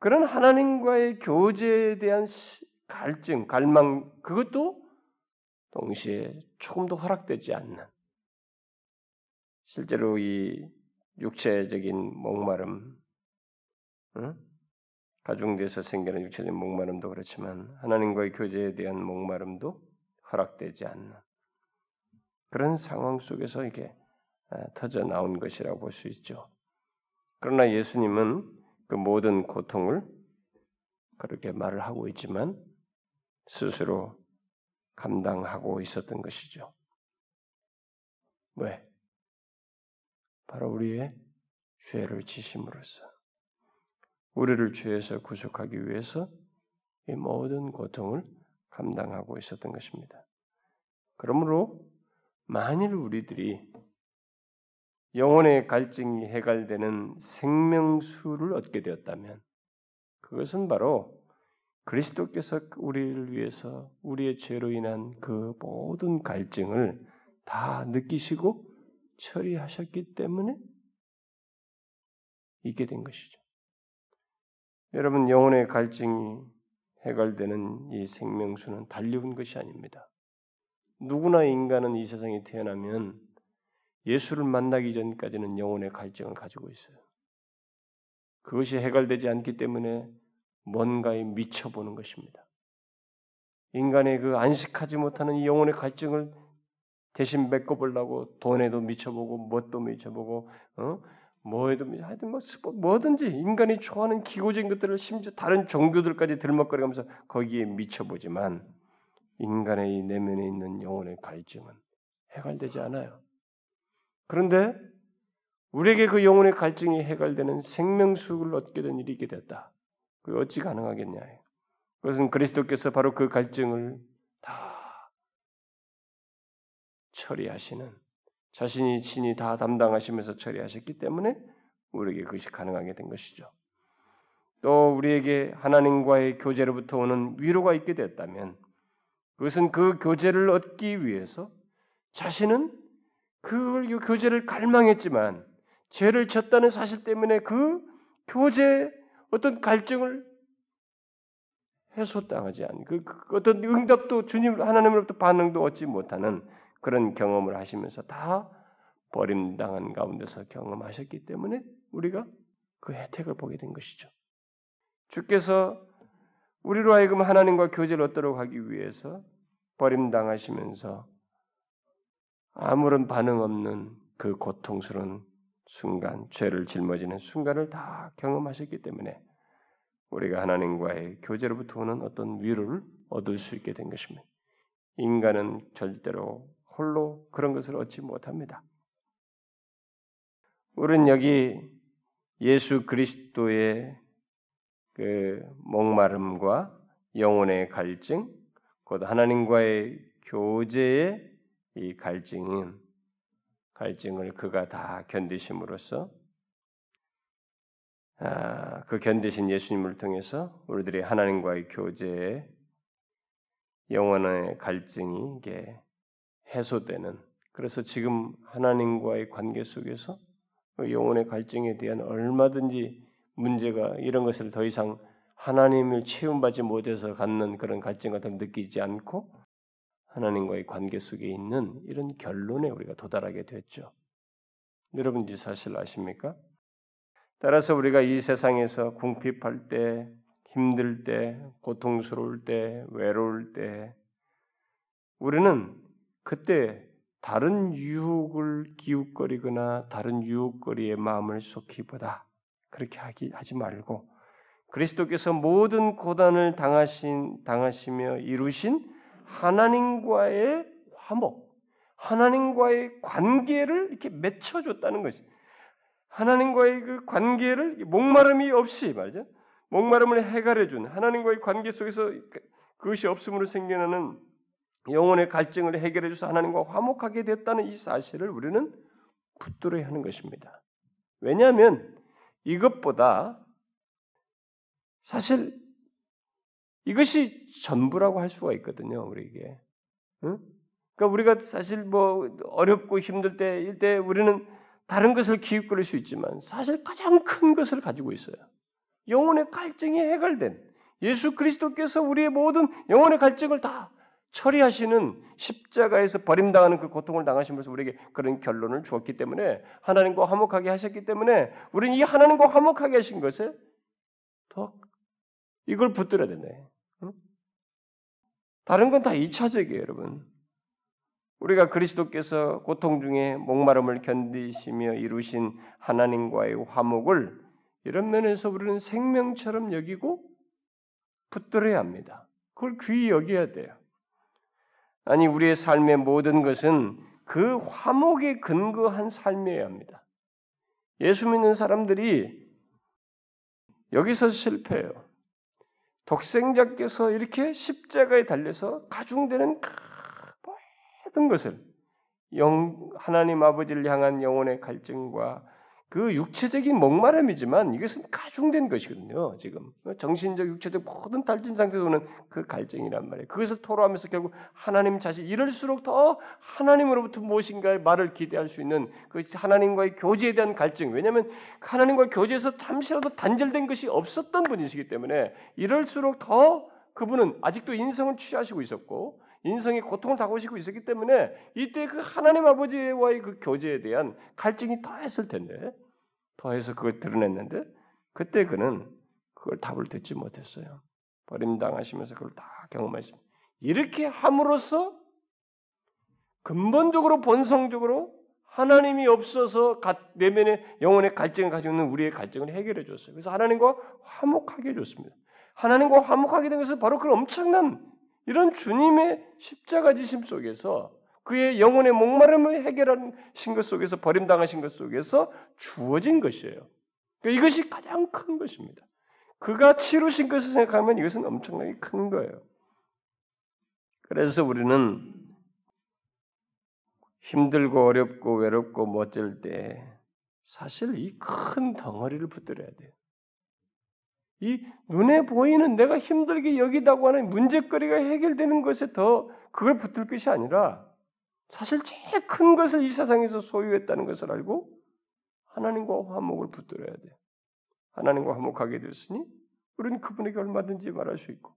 그런 하나님과의 교제에 대한 갈증, 갈망 그것도 동시에 조금 더 허락되지 않는 실제로 이 육체적인 목마름, 응? 가중돼서 생기는 육체적인 목마름도 그렇지만 하나님과의 교제에 대한 목마름도 허락되지 않는 그런 상황 속에서 이게 아, 터져 나온 것이라고 볼 수 있죠. 그러나 예수님은 그 모든 고통을 그렇게 말을 하고 있지만 스스로 감당하고 있었던 것이죠. 왜? 바로 우리의 죄를 지심으로써 우리를 죄에서 구속하기 위해서 이 모든 고통을 감당하고 있었던 것입니다. 그러므로 만일 우리들이 영혼의 갈증이 해갈되는 생명수를 얻게 되었다면 그것은 바로 그리스도께서 우리를 위해서 우리의 죄로 인한 그 모든 갈증을 다 느끼시고 처리하셨기 때문에 있게 된 것이죠. 여러분 영혼의 갈증이 해갈되는 이 생명수는 달려온 것이 아닙니다. 누구나 인간은 이 세상에 태어나면 예수를 만나기 전까지는 영혼의 갈증을 가지고 있어요. 그것이 해결되지 않기 때문에 뭔가에 미쳐보는 것입니다. 인간의 그 안식하지 못하는 이 영혼의 갈증을 대신 메꿔보려고 돈에도 미쳐보고 뭣도 미쳐보고 어? 뭐에도 하여튼 뭐 뭐든지 인간이 좋아하는 기고적인 것들을 심지어 다른 종교들까지 들먹거리면서 거기에 미쳐보지만 인간의 이 내면에 있는 영혼의 갈증은 해결되지 않아요. 그런데 우리에게 그 영혼의 갈증이 해결되는 생명수를 얻게 된 일이 있게 됐다. 그 어찌 가능하겠냐? 그것은 그리스도께서 바로 그 갈증을 다 처리하시는 자신이 친히 다 담당하시면서 처리하셨기 때문에 우리에게 그것이 가능하게 된 것이죠. 또 우리에게 하나님과의 교제로부터 오는 위로가 있게 됐다면 그것은 그 교제를 얻기 위해서 자신은 그 교제를 갈망했지만 죄를 졌다는 사실 때문에 그 교제 어떤 갈증을 해소당하지 않은 그, 그 어떤 응답도 주님 하나님으로부터 반응도 얻지 못하는 그런 경험을 하시면서 다 버림당한 가운데서 경험하셨기 때문에 우리가 그 혜택을 보게 된 것이죠. 주께서 우리로 하여금 하나님과 교제를 얻도록 하기 위해서 버림당하시면서 아무런 반응 없는 그 고통스러운 순간, 죄를 짊어지는 순간을 다 경험하셨기 때문에 우리가 하나님과의 교제로부터 오는 어떤 위로를 얻을 수 있게 된 것입니다. 인간은 절대로 홀로 그런 것을 얻지 못합니다. 우리는 여기 예수 그리스도의 그 목마름과 영혼의 갈증, 곧 하나님과의 교제의 이 갈증은 갈증을 그가 다 견디심으로써 아, 그 견디신 예수님을 통해서 우리들이 하나님과의 교제에 영원의 갈증이 이게 해소되는 그래서 지금 하나님과의 관계 속에서 그 영혼의 갈증에 대한 얼마든지 문제가 이런 것을 더 이상 하나님을 채움받지 못해서 갖는 그런 갈증 같은 느끼지 않고 하나님과의 관계 속에 있는 이런 결론에 우리가 도달하게 됐죠. 여러분 이 사실 아십니까? 따라서 우리가 이 세상에서 궁핍할 때, 힘들 때, 고통스러울 때, 외로울 때, 우리는 그때 다른 유혹을 기웃거리거나 다른 유혹거리의 마음을 쏟기보다 그렇게 하기 하지 말고 그리스도께서 모든 고단을 당하신 당하시며 이루신 하나님과의 화목, 하나님과의 관계를 이렇게 맺혀줬다는 것이 하나님과의 그 관계를 목마름이 없이 말이죠. 목마름을 해결해 준 하나님과의 관계 속에서 그, 그것이 없음으로 생겨나는 영혼의 갈증을 해결해 줘서 하나님과 화목하게 됐다는 이 사실을 우리는 붙들어야 하는 것입니다. 왜냐하면 이것보다 사실 이것이 전부라고 할 수가 있거든요, 우리에게. 응? 그러니까 우리가 사실 뭐 어렵고 힘들 때 우리는 다른 것을 기웃거릴 수 있지만 사실 가장 큰 것을 가지고 있어요. 영혼의 갈증이 해결된 예수 그리스도께서 우리의 모든 영혼의 갈증을 다 처리하시는 십자가에서 버림당하는 그 고통을 당하시면서 우리에게 그런 결론을 주었기 때문에 하나님과 화목하게 하셨기 때문에 우리는 이 하나님과 화목하게 하신 것에 더 이걸 붙들어야 되네. 응? 다른 건 다 2차적이에요, 여러분. 우리가 그리스도께서 고통 중에 목마름을 견디시며 이루신 하나님과의 화목을 이런 면에서 우리는 생명처럼 여기고 붙들어야 합니다. 그걸 귀히 여겨야 돼요. 아니 우리의 삶의 모든 것은 그 화목에 근거한 삶이어야 합니다. 예수 믿는 사람들이 여기서 실패해요. 독생자께서 이렇게 십자가에 달려서 가중되는 모든 것을 영 하나님 아버지를 향한 영혼의 갈증과 그 육체적인 목마름이지만 이것은 가중된 것이거든요. 지금 정신적, 육체적 모든 탈진 상태에서 오는 그 갈증이란 말이에요. 그것을 토로하면서 결국 하나님 자신 이럴수록 더 하나님으로부터 무엇인가의 말을 기대할 수 있는 그 하나님과의 교제에 대한 갈증. 왜냐하면 하나님과 교제에서 잠시라도 단절된 것이 없었던 분이시기 때문에 이럴수록 더 그분은 아직도 인성을 취하시고 있었고 인성의 고통을 당하시고 있었기 때문에 이때 그 하나님 아버지와의 그 교제에 대한 갈증이 더했을 텐데 더해서 그걸 드러냈는데 그때 그는 그걸 답을 듣지 못했어요. 버림당하시면서 그걸 다 경험했습니다. 이렇게 함으로써 근본적으로 본성적으로 하나님이 없어서 내면의 영혼의 갈증을 가지고 있는 우리의 갈증을 해결해 줬어요. 그래서 하나님과 화목하게 해줬습니다. 하나님과 화목하게 된 것은 바로 그 엄청난 이런 주님의 십자가 지심 속에서 그의 영혼의 목마름을 해결하신 것 속에서 버림당하신 것 속에서 주어진 것이에요. 그러니까 이것이 가장 큰 것입니다. 그가 치루신 것을 생각하면 이것은 엄청나게 큰 거예요. 그래서 우리는 힘들고 어렵고 외롭고 멋질 때 사실 이 큰 덩어리를 붙들어야 돼요. 이 눈에 보이는 내가 힘들게 여기다고 하는 문제거리가 해결되는 것에 더 그걸 붙들 것이 아니라 사실 제일 큰 것을 이 세상에서 소유했다는 것을 알고 하나님과 화목을 붙들어야 돼. 하나님과 화목하게 됐으니 우리는 그분에게 얼마든지 말할 수 있고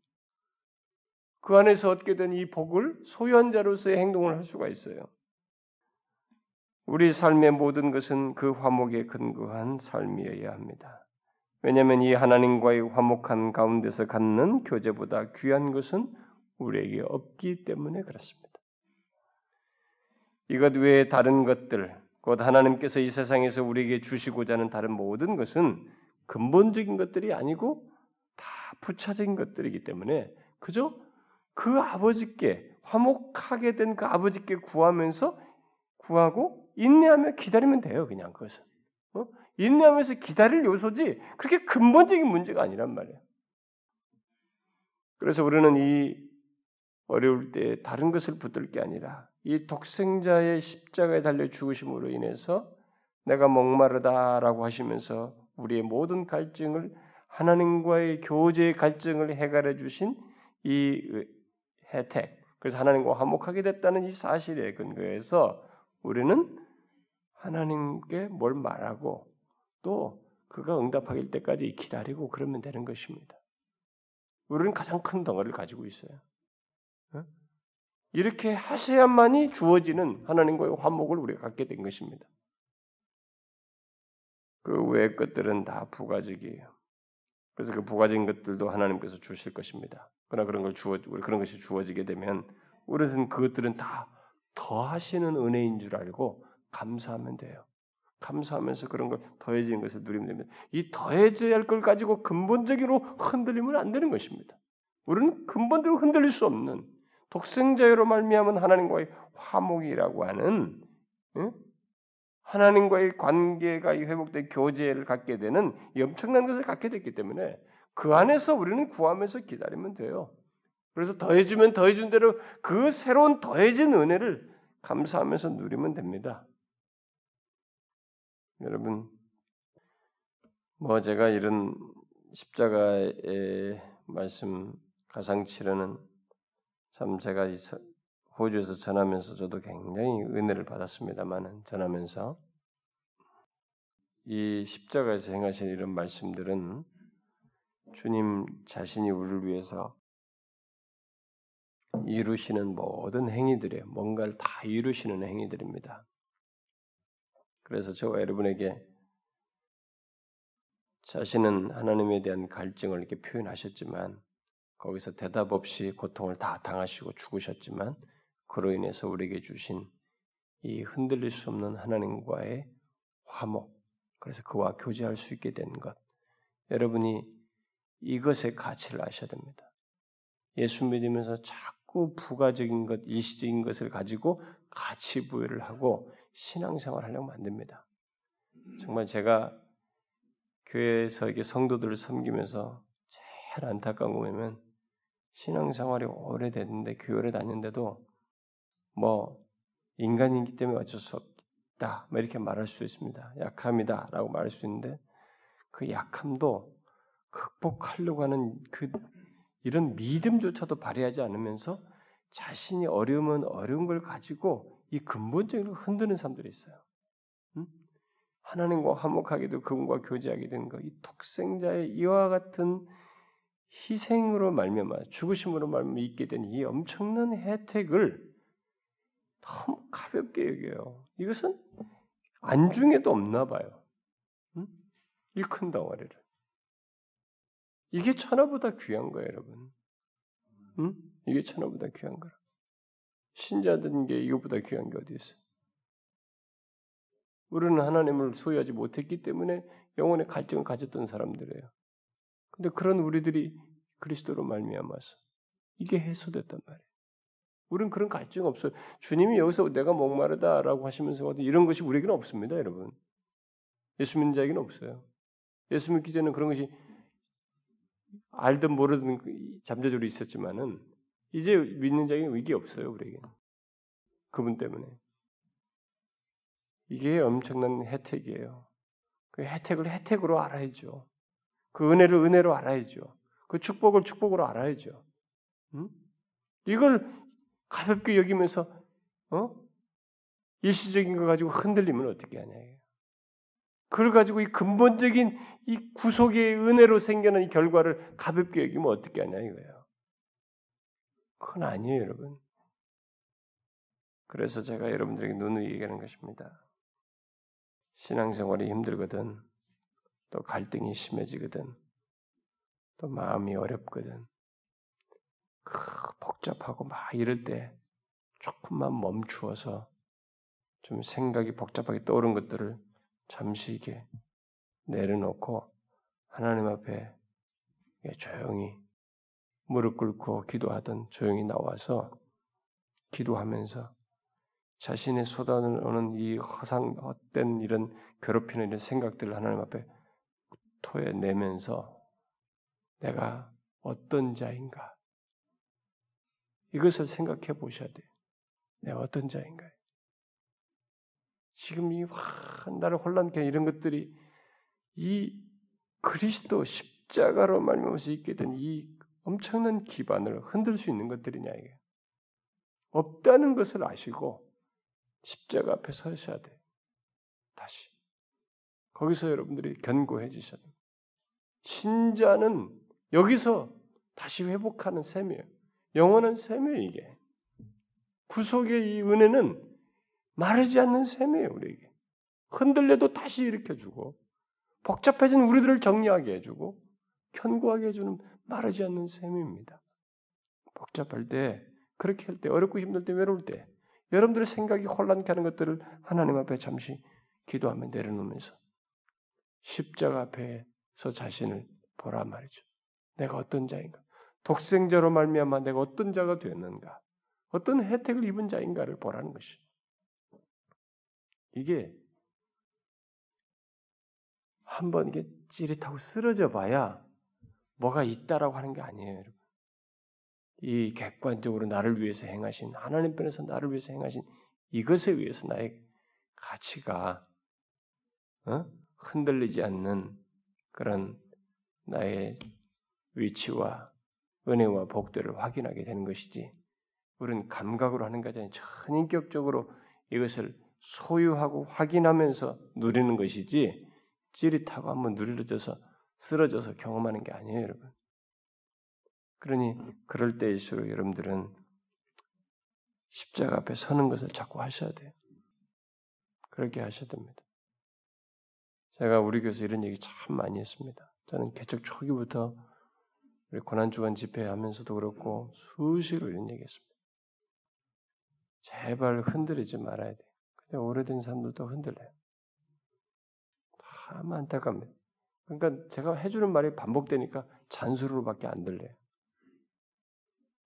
그 안에서 얻게 된 이 복을 소유한 자로서의 행동을 할 수가 있어요. 우리 삶의 모든 것은 그 화목에 근거한 삶이어야 합니다. 왜냐하면 이 하나님과의 화목한 가운데서 갖는 교제보다 귀한 것은 우리에게 없기 때문에 그렇습니다. 이것 외에 다른 것들, 곧 하나님께서 이 세상에서 우리에게 주시고자 하는 다른 모든 것은 근본적인 것들이 아니고 다 부차적인 것들이기 때문에 그저 그 아버지께 화목하게 된 그 아버지께 구하면서 구하고 인내하며 기다리면 돼요. 그냥 그것은 어? 인내하면서 기다릴 요소지 그렇게 근본적인 문제가 아니란 말이에요. 그래서 우리는 이 어려울 때 다른 것을 붙들 게 아니라 이 독생자의 십자가에 달려 죽으심으로 인해서 내가 목마르다라고 하시면서 우리의 모든 갈증을 하나님과의 교제의 갈증을 해결해 주신 이 혜택, 그래서 하나님과 화목하게 됐다는 이 사실에 근거해서 우리는 하나님께 뭘 말하고 또 그가 응답하길 때까지 기다리고 그러면 되는 것입니다. 우리는 가장 큰 덩어리를 가지고 있어요. 이렇게 하셔야만이 주어지는 하나님과의 화목을 우리가 갖게 된 것입니다. 그 외의 것들은 다 부가적이에요. 그래서 그 부가적인 것들도 하나님께서 주실 것입니다. 그러나 그런 걸 주어 그런 것이 주어지게 되면 우리는 그것들은 다 더하시는 은혜인 줄 알고 감사하면 돼요. 감사하면서 그런 걸 더해지는 것을 누리면 됩니다. 이 더해져야 할 걸 가지고 근본적으로 흔들리면 안 되는 것입니다. 우리는 근본적으로 흔들릴 수 없는 독생자로 말미암은 하나님과의 화목이라고 하는 응? 하나님과의 관계가 회복된 교제를 갖게 되는 엄청난 것을 갖게 됐기 때문에 그 안에서 우리는 구하면서 기다리면 돼요. 그래서 더해주면 더해준 대로 그 새로운 더해진 은혜를 감사하면서 누리면 됩니다. 여러분, 뭐 제가 이런 십자가의 말씀 가상치료는 참 제가 호주에서 전하면서 저도 굉장히 은혜를 받았습니다만은 전하면서 이 십자가에서 행하신 이런 말씀들은 주님 자신이 우리를 위해서 이루시는 모든 행위들에 뭔가를 다 이루시는 행위들입니다. 그래서 저와 여러분에게 자신은 하나님에 대한 갈증을 이렇게 표현하셨지만 거기서 대답 없이 고통을 다 당하시고 죽으셨지만 그로 인해서 우리에게 주신 이 흔들릴 수 없는 하나님과의 화목 그래서 그와 교제할 수 있게 된 것 여러분이 이것의 가치를 아셔야 됩니다. 예수 믿으면서 자꾸 부가적인 것, 일시적인 것을 가지고 가치 부여를 하고 신앙생활 하려면 안 됩니다. 정말 제가 교회에서 이게 성도들을 섬기면서 제일 안타까운 거면 신앙생활이 오래됐는데 교회를 다녔는데도 뭐 인간이기 때문에 어쩔 수 없다, 뭐 이렇게 말할 수 있습니다. 약함이다라고 말할 수 있는데 그 약함도 극복하려고 하는 그 이런 믿음조차도 발휘하지 않으면서 자신이 어려우면 어려운 걸 가지고 이 근본적으로 흔드는 사람들이 있어요. 응? 하나님과 화목하게도 그분과 교제하게 된 거, 이 독생자의 이와 같은 희생으로 말미암아 죽으심으로 말미암아 있게 된 이 엄청난 혜택을 너무 가볍게 여겨요. 이것은 안중에도 없나 봐요. 응? 이큰 덩어리를. 이게 천하보다 귀한 거예요, 여러분. 응? 이게 천하보다 귀한 거라. 신자된 게 이것보다 귀한 게 어디 있어? 우리는 하나님을 소유하지 못했기 때문에 영혼의 갈증을 가졌던 사람들이에요. 근데 그런 우리들이 그리스도로 말미암아서 이게 해소됐단 말이에요. 우리는 그런 갈증 없어요. 주님이 여기서 내가 목마르다라고 하시면서 이런 것이 우리에게는 없습니다, 여러분. 예수 믿는 자에게는 없어요. 예수 믿기 전에는 그런 것이 알든 모르든 잠재적으로 있었지만은 이제 믿는 자에게는 이게 없어요, 우리에게. 그분 때문에. 이게 엄청난 혜택이에요. 그 혜택을 혜택으로 알아야죠. 그 은혜를 은혜로 알아야죠. 그 축복을 축복으로 알아야죠. 응? 이걸 가볍게 여기면서 어? 일시적인 거 가지고 흔들리면 어떻게 하냐. 그걸 가지고 이 근본적인 이 구속의 은혜로 생겨난 이 결과를 가볍게 여기면 어떻게 하냐 이거예요. 그건 아니에요, 여러분. 그래서 제가 여러분들에게 눈을 얘기하는 것입니다. 신앙생활이 힘들거든, 또 갈등이 심해지거든, 또 마음이 어렵거든, 복잡하고 막 이럴 때 조금만 멈추어서 좀 생각이 복잡하게 떠오른 것들을 잠시 이렇게 내려놓고 하나님 앞에 조용히 무릎 꿇고 기도하던 조용히 나와서 기도하면서 자신의 쏟아오는 이 허상 헛된 이런 괴롭히는 이런 생각들을 하나님 앞에 토해내면서 내가 어떤 자인가 이것을 생각해 보셔야 돼요. 내가 어떤 자인가. 지금 이 나를 혼란케 이런 것들이 이 그리스도 십자가로 말미암아서 있게 된 이 엄청난 기반을 흔들 수 있는 것들이냐 이게 없다는 것을 아시고 십자가 앞에 서셔야 돼. 다시 거기서 여러분들이 견고해지셔야 돼. 신자는 여기서 다시 회복하는 셈이에요. 영원한 셈이에요 이게. 구속의 이 은혜는 마르지 않는 셈이에요, 우리에게. 흔들려도 다시 일으켜주고, 복잡해진 우리들을 정리하게 해주고, 견고하게 해주는 마르지 않는 셈입니다. 복잡할 때, 그렇게 할 때, 어렵고 힘들 때, 외로울 때, 여러분들의 생각이 혼란케 하는 것들을 하나님 앞에 잠시 기도하며 내려놓으면서 십자가 앞에서 자신을 보라 말이죠. 내가 어떤 자인가? 독생자로 말미암아 내가 어떤 자가 되었는가? 어떤 혜택을 입은 자인가를 보라는 것이. 이게 한번 이게 찌릿하고 쓰러져 봐야 뭐가 있다라고 하는 게 아니에요, 여러분. 이 객관적으로 나를 위해서 행하신 하나님 편에서 나를 위해서 행하신 이것에 의해서 나의 가치가 어? 흔들리지 않는 그런 나의 위치와 은혜와 복들을 확인하게 되는 것이지. 우리는 감각으로 하는 것이 아니라 전인격적으로 이것을 소유하고 확인하면서 누리는 것이지 찌릿하고 한번 누리러져서 쓰러져서 경험하는 게 아니에요, 여러분. 그러니 그럴 때일수록 여러분들은 십자가 앞에 서는 것을 자꾸 하셔야 돼요. 그렇게 하셔야 됩니다. 제가 우리 교회에서 이런 얘기 참 많이 했습니다. 저는 개척 초기부터 우리 고난주간 집회하면서도 그렇고 수시로 이런 얘기했습니다. 제발 흔들리지 말아야 돼. 오래된 사람들도 흔들려요. 참 안타깝니다. 그러니까 제가 해주는 말이 반복되니까 잔소리로밖에 안 들려요.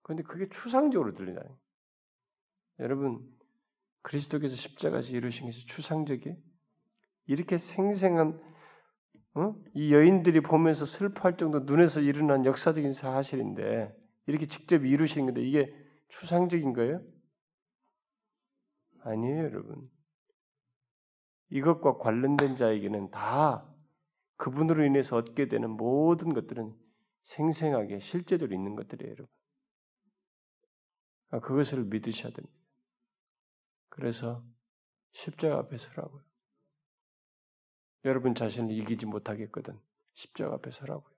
그런데 그게 추상적으로 들리다니. 여러분 그리스도께서 십자가에서 이루신 것이 추상적이에요? 이렇게 생생한 어? 이 여인들이 보면서 슬퍼할 정도 눈에서 일어난 역사적인 사실인데 이렇게 직접 이루신 건데 이게 추상적인 거예요? 아니에요, 여러분. 이것과 관련된 자에게는 다 그분으로 인해서 얻게 되는 모든 것들은 생생하게 실제적으로 있는 것들이에요, 여러분. 아, 그것을 믿으셔야 됩니다. 그래서 십자가 앞에 서라고요. 여러분 자신을 이기지 못하겠거든. 십자가 앞에 서라고요.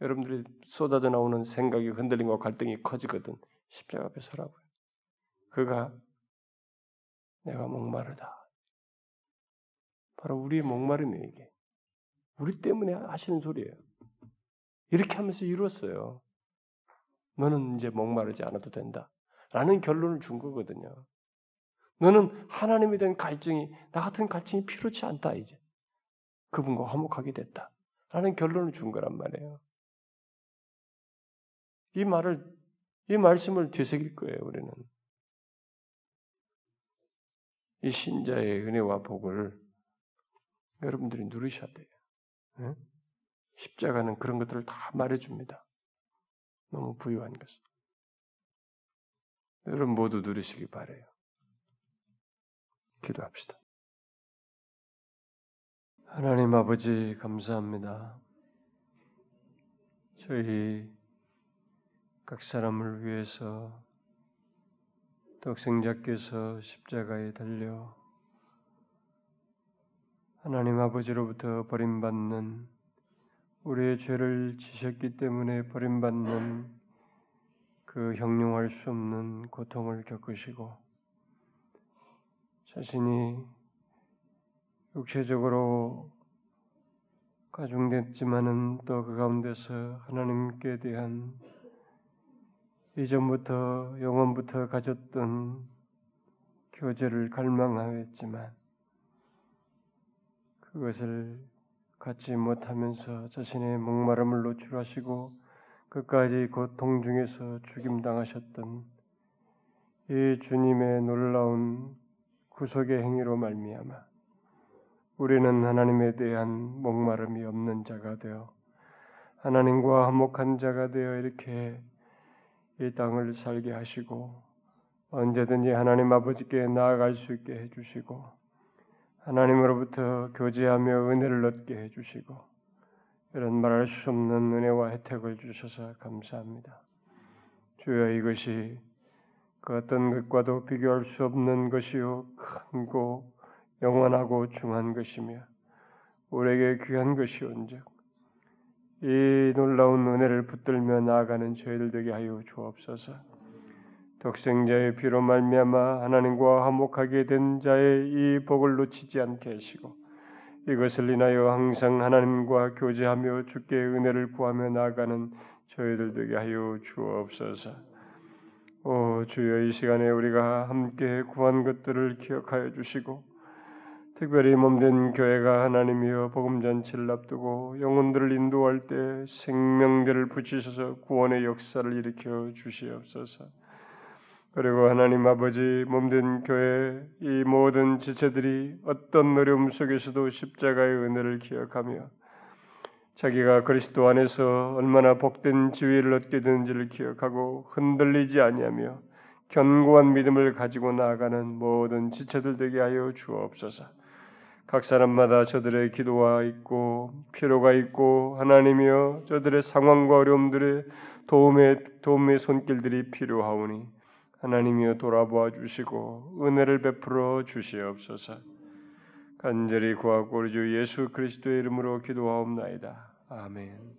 여러분들이 쏟아져 나오는 생각이 흔들림과 갈등이 커지거든. 십자가 앞에 서라고요. 그가 내가 목마르다. 바로 우리의 목마름이에요, 이게. 우리 때문에 하시는 소리예요. 이렇게 하면서 이뤘어요. 너는 이제 목마르지 않아도 된다. 라는 결론을 준 거거든요. 너는 하나님에 대한 갈증이 나 같은 갈증이 필요치 않다 이제. 그분과 화목하게 됐다. 라는 결론을 준 거란 말이에요. 이 말을 이 말씀을 되새길 거예요, 우리는. 이 신자의 은혜와 복을 여러분들이 누르셔야 돼요. 네? 십자가는 그런 것들을 다 말해줍니다. 너무 부유한 것을. 여러분 모두 누리시기 바래요. 기도합시다. 하나님 아버지 감사합니다. 저희 각 사람을 위해서 독생자께서 십자가에 달려 하나님 아버지로부터 버림받는 우리의 죄를 지셨기 때문에 버림받는 그 형용할 수 없는 고통을 겪으시고 자신이 육체적으로 가중됐지만은 또 그 가운데서 하나님께 대한 이전부터 영원부터 가졌던 교제를 갈망하였지만 그것을 갖지 못하면서 자신의 목마름을 노출하시고 끝까지 고통 중에서 죽임 당하셨던 이 주님의 놀라운 구속의 행위로 말미암아 우리는 하나님에 대한 목마름이 없는 자가 되어 하나님과 화목한 자가 되어 이렇게 이 땅을 살게 하시고 언제든지 하나님 아버지께 나아갈 수 있게 해주시고 하나님으로부터 교제하며 은혜를 얻게 해주시고 이런 말할 수 없는 은혜와 혜택을 주셔서 감사합니다. 주여 이것이 그 어떤 것과도 비교할 수 없는 것이요 큰고 영원하고 중한 것이며 우리에게 귀한 것이온즉 이 놀라운 은혜를 붙들며 나아가는 저희들 되게 하여 주옵소서. 독생자의 피로 말미암아 하나님과 화목하게 된 자의 이 복을 놓치지 않게 하시고 이것을 인하여 항상 하나님과 교제하며 주께 은혜를 구하며 나아가는 저희들 되게 하여 주옵소서. 오 주여 이 시간에 우리가 함께 구한 것들을 기억하여 주시고 특별히 몸된 교회가 하나님이여 복음 잔치를 앞두고 영혼들을 인도할 때 생명들을 붙이셔서 구원의 역사를 일으켜 주시옵소서. 그리고 하나님 아버지 몸된 교회 이 모든 지체들이 어떤 어려움 속에서도 십자가의 은혜를 기억하며 자기가 그리스도 안에서 얼마나 복된 지위를 얻게 되는지를 기억하고 흔들리지 아니하며 견고한 믿음을 가지고 나아가는 모든 지체들 되게 하여 주옵소서. 각 사람마다 저들의 기도가 있고 필요가 있고 하나님이여 저들의 상황과 어려움들의 도움의 도움의 손길들이 필요하오니 하나님이여 돌아보아 주시고 은혜를 베풀어 주시옵소서. 간절히 구하고 우리 주 예수 그리스도의 이름으로 기도하옵나이다. 아멘.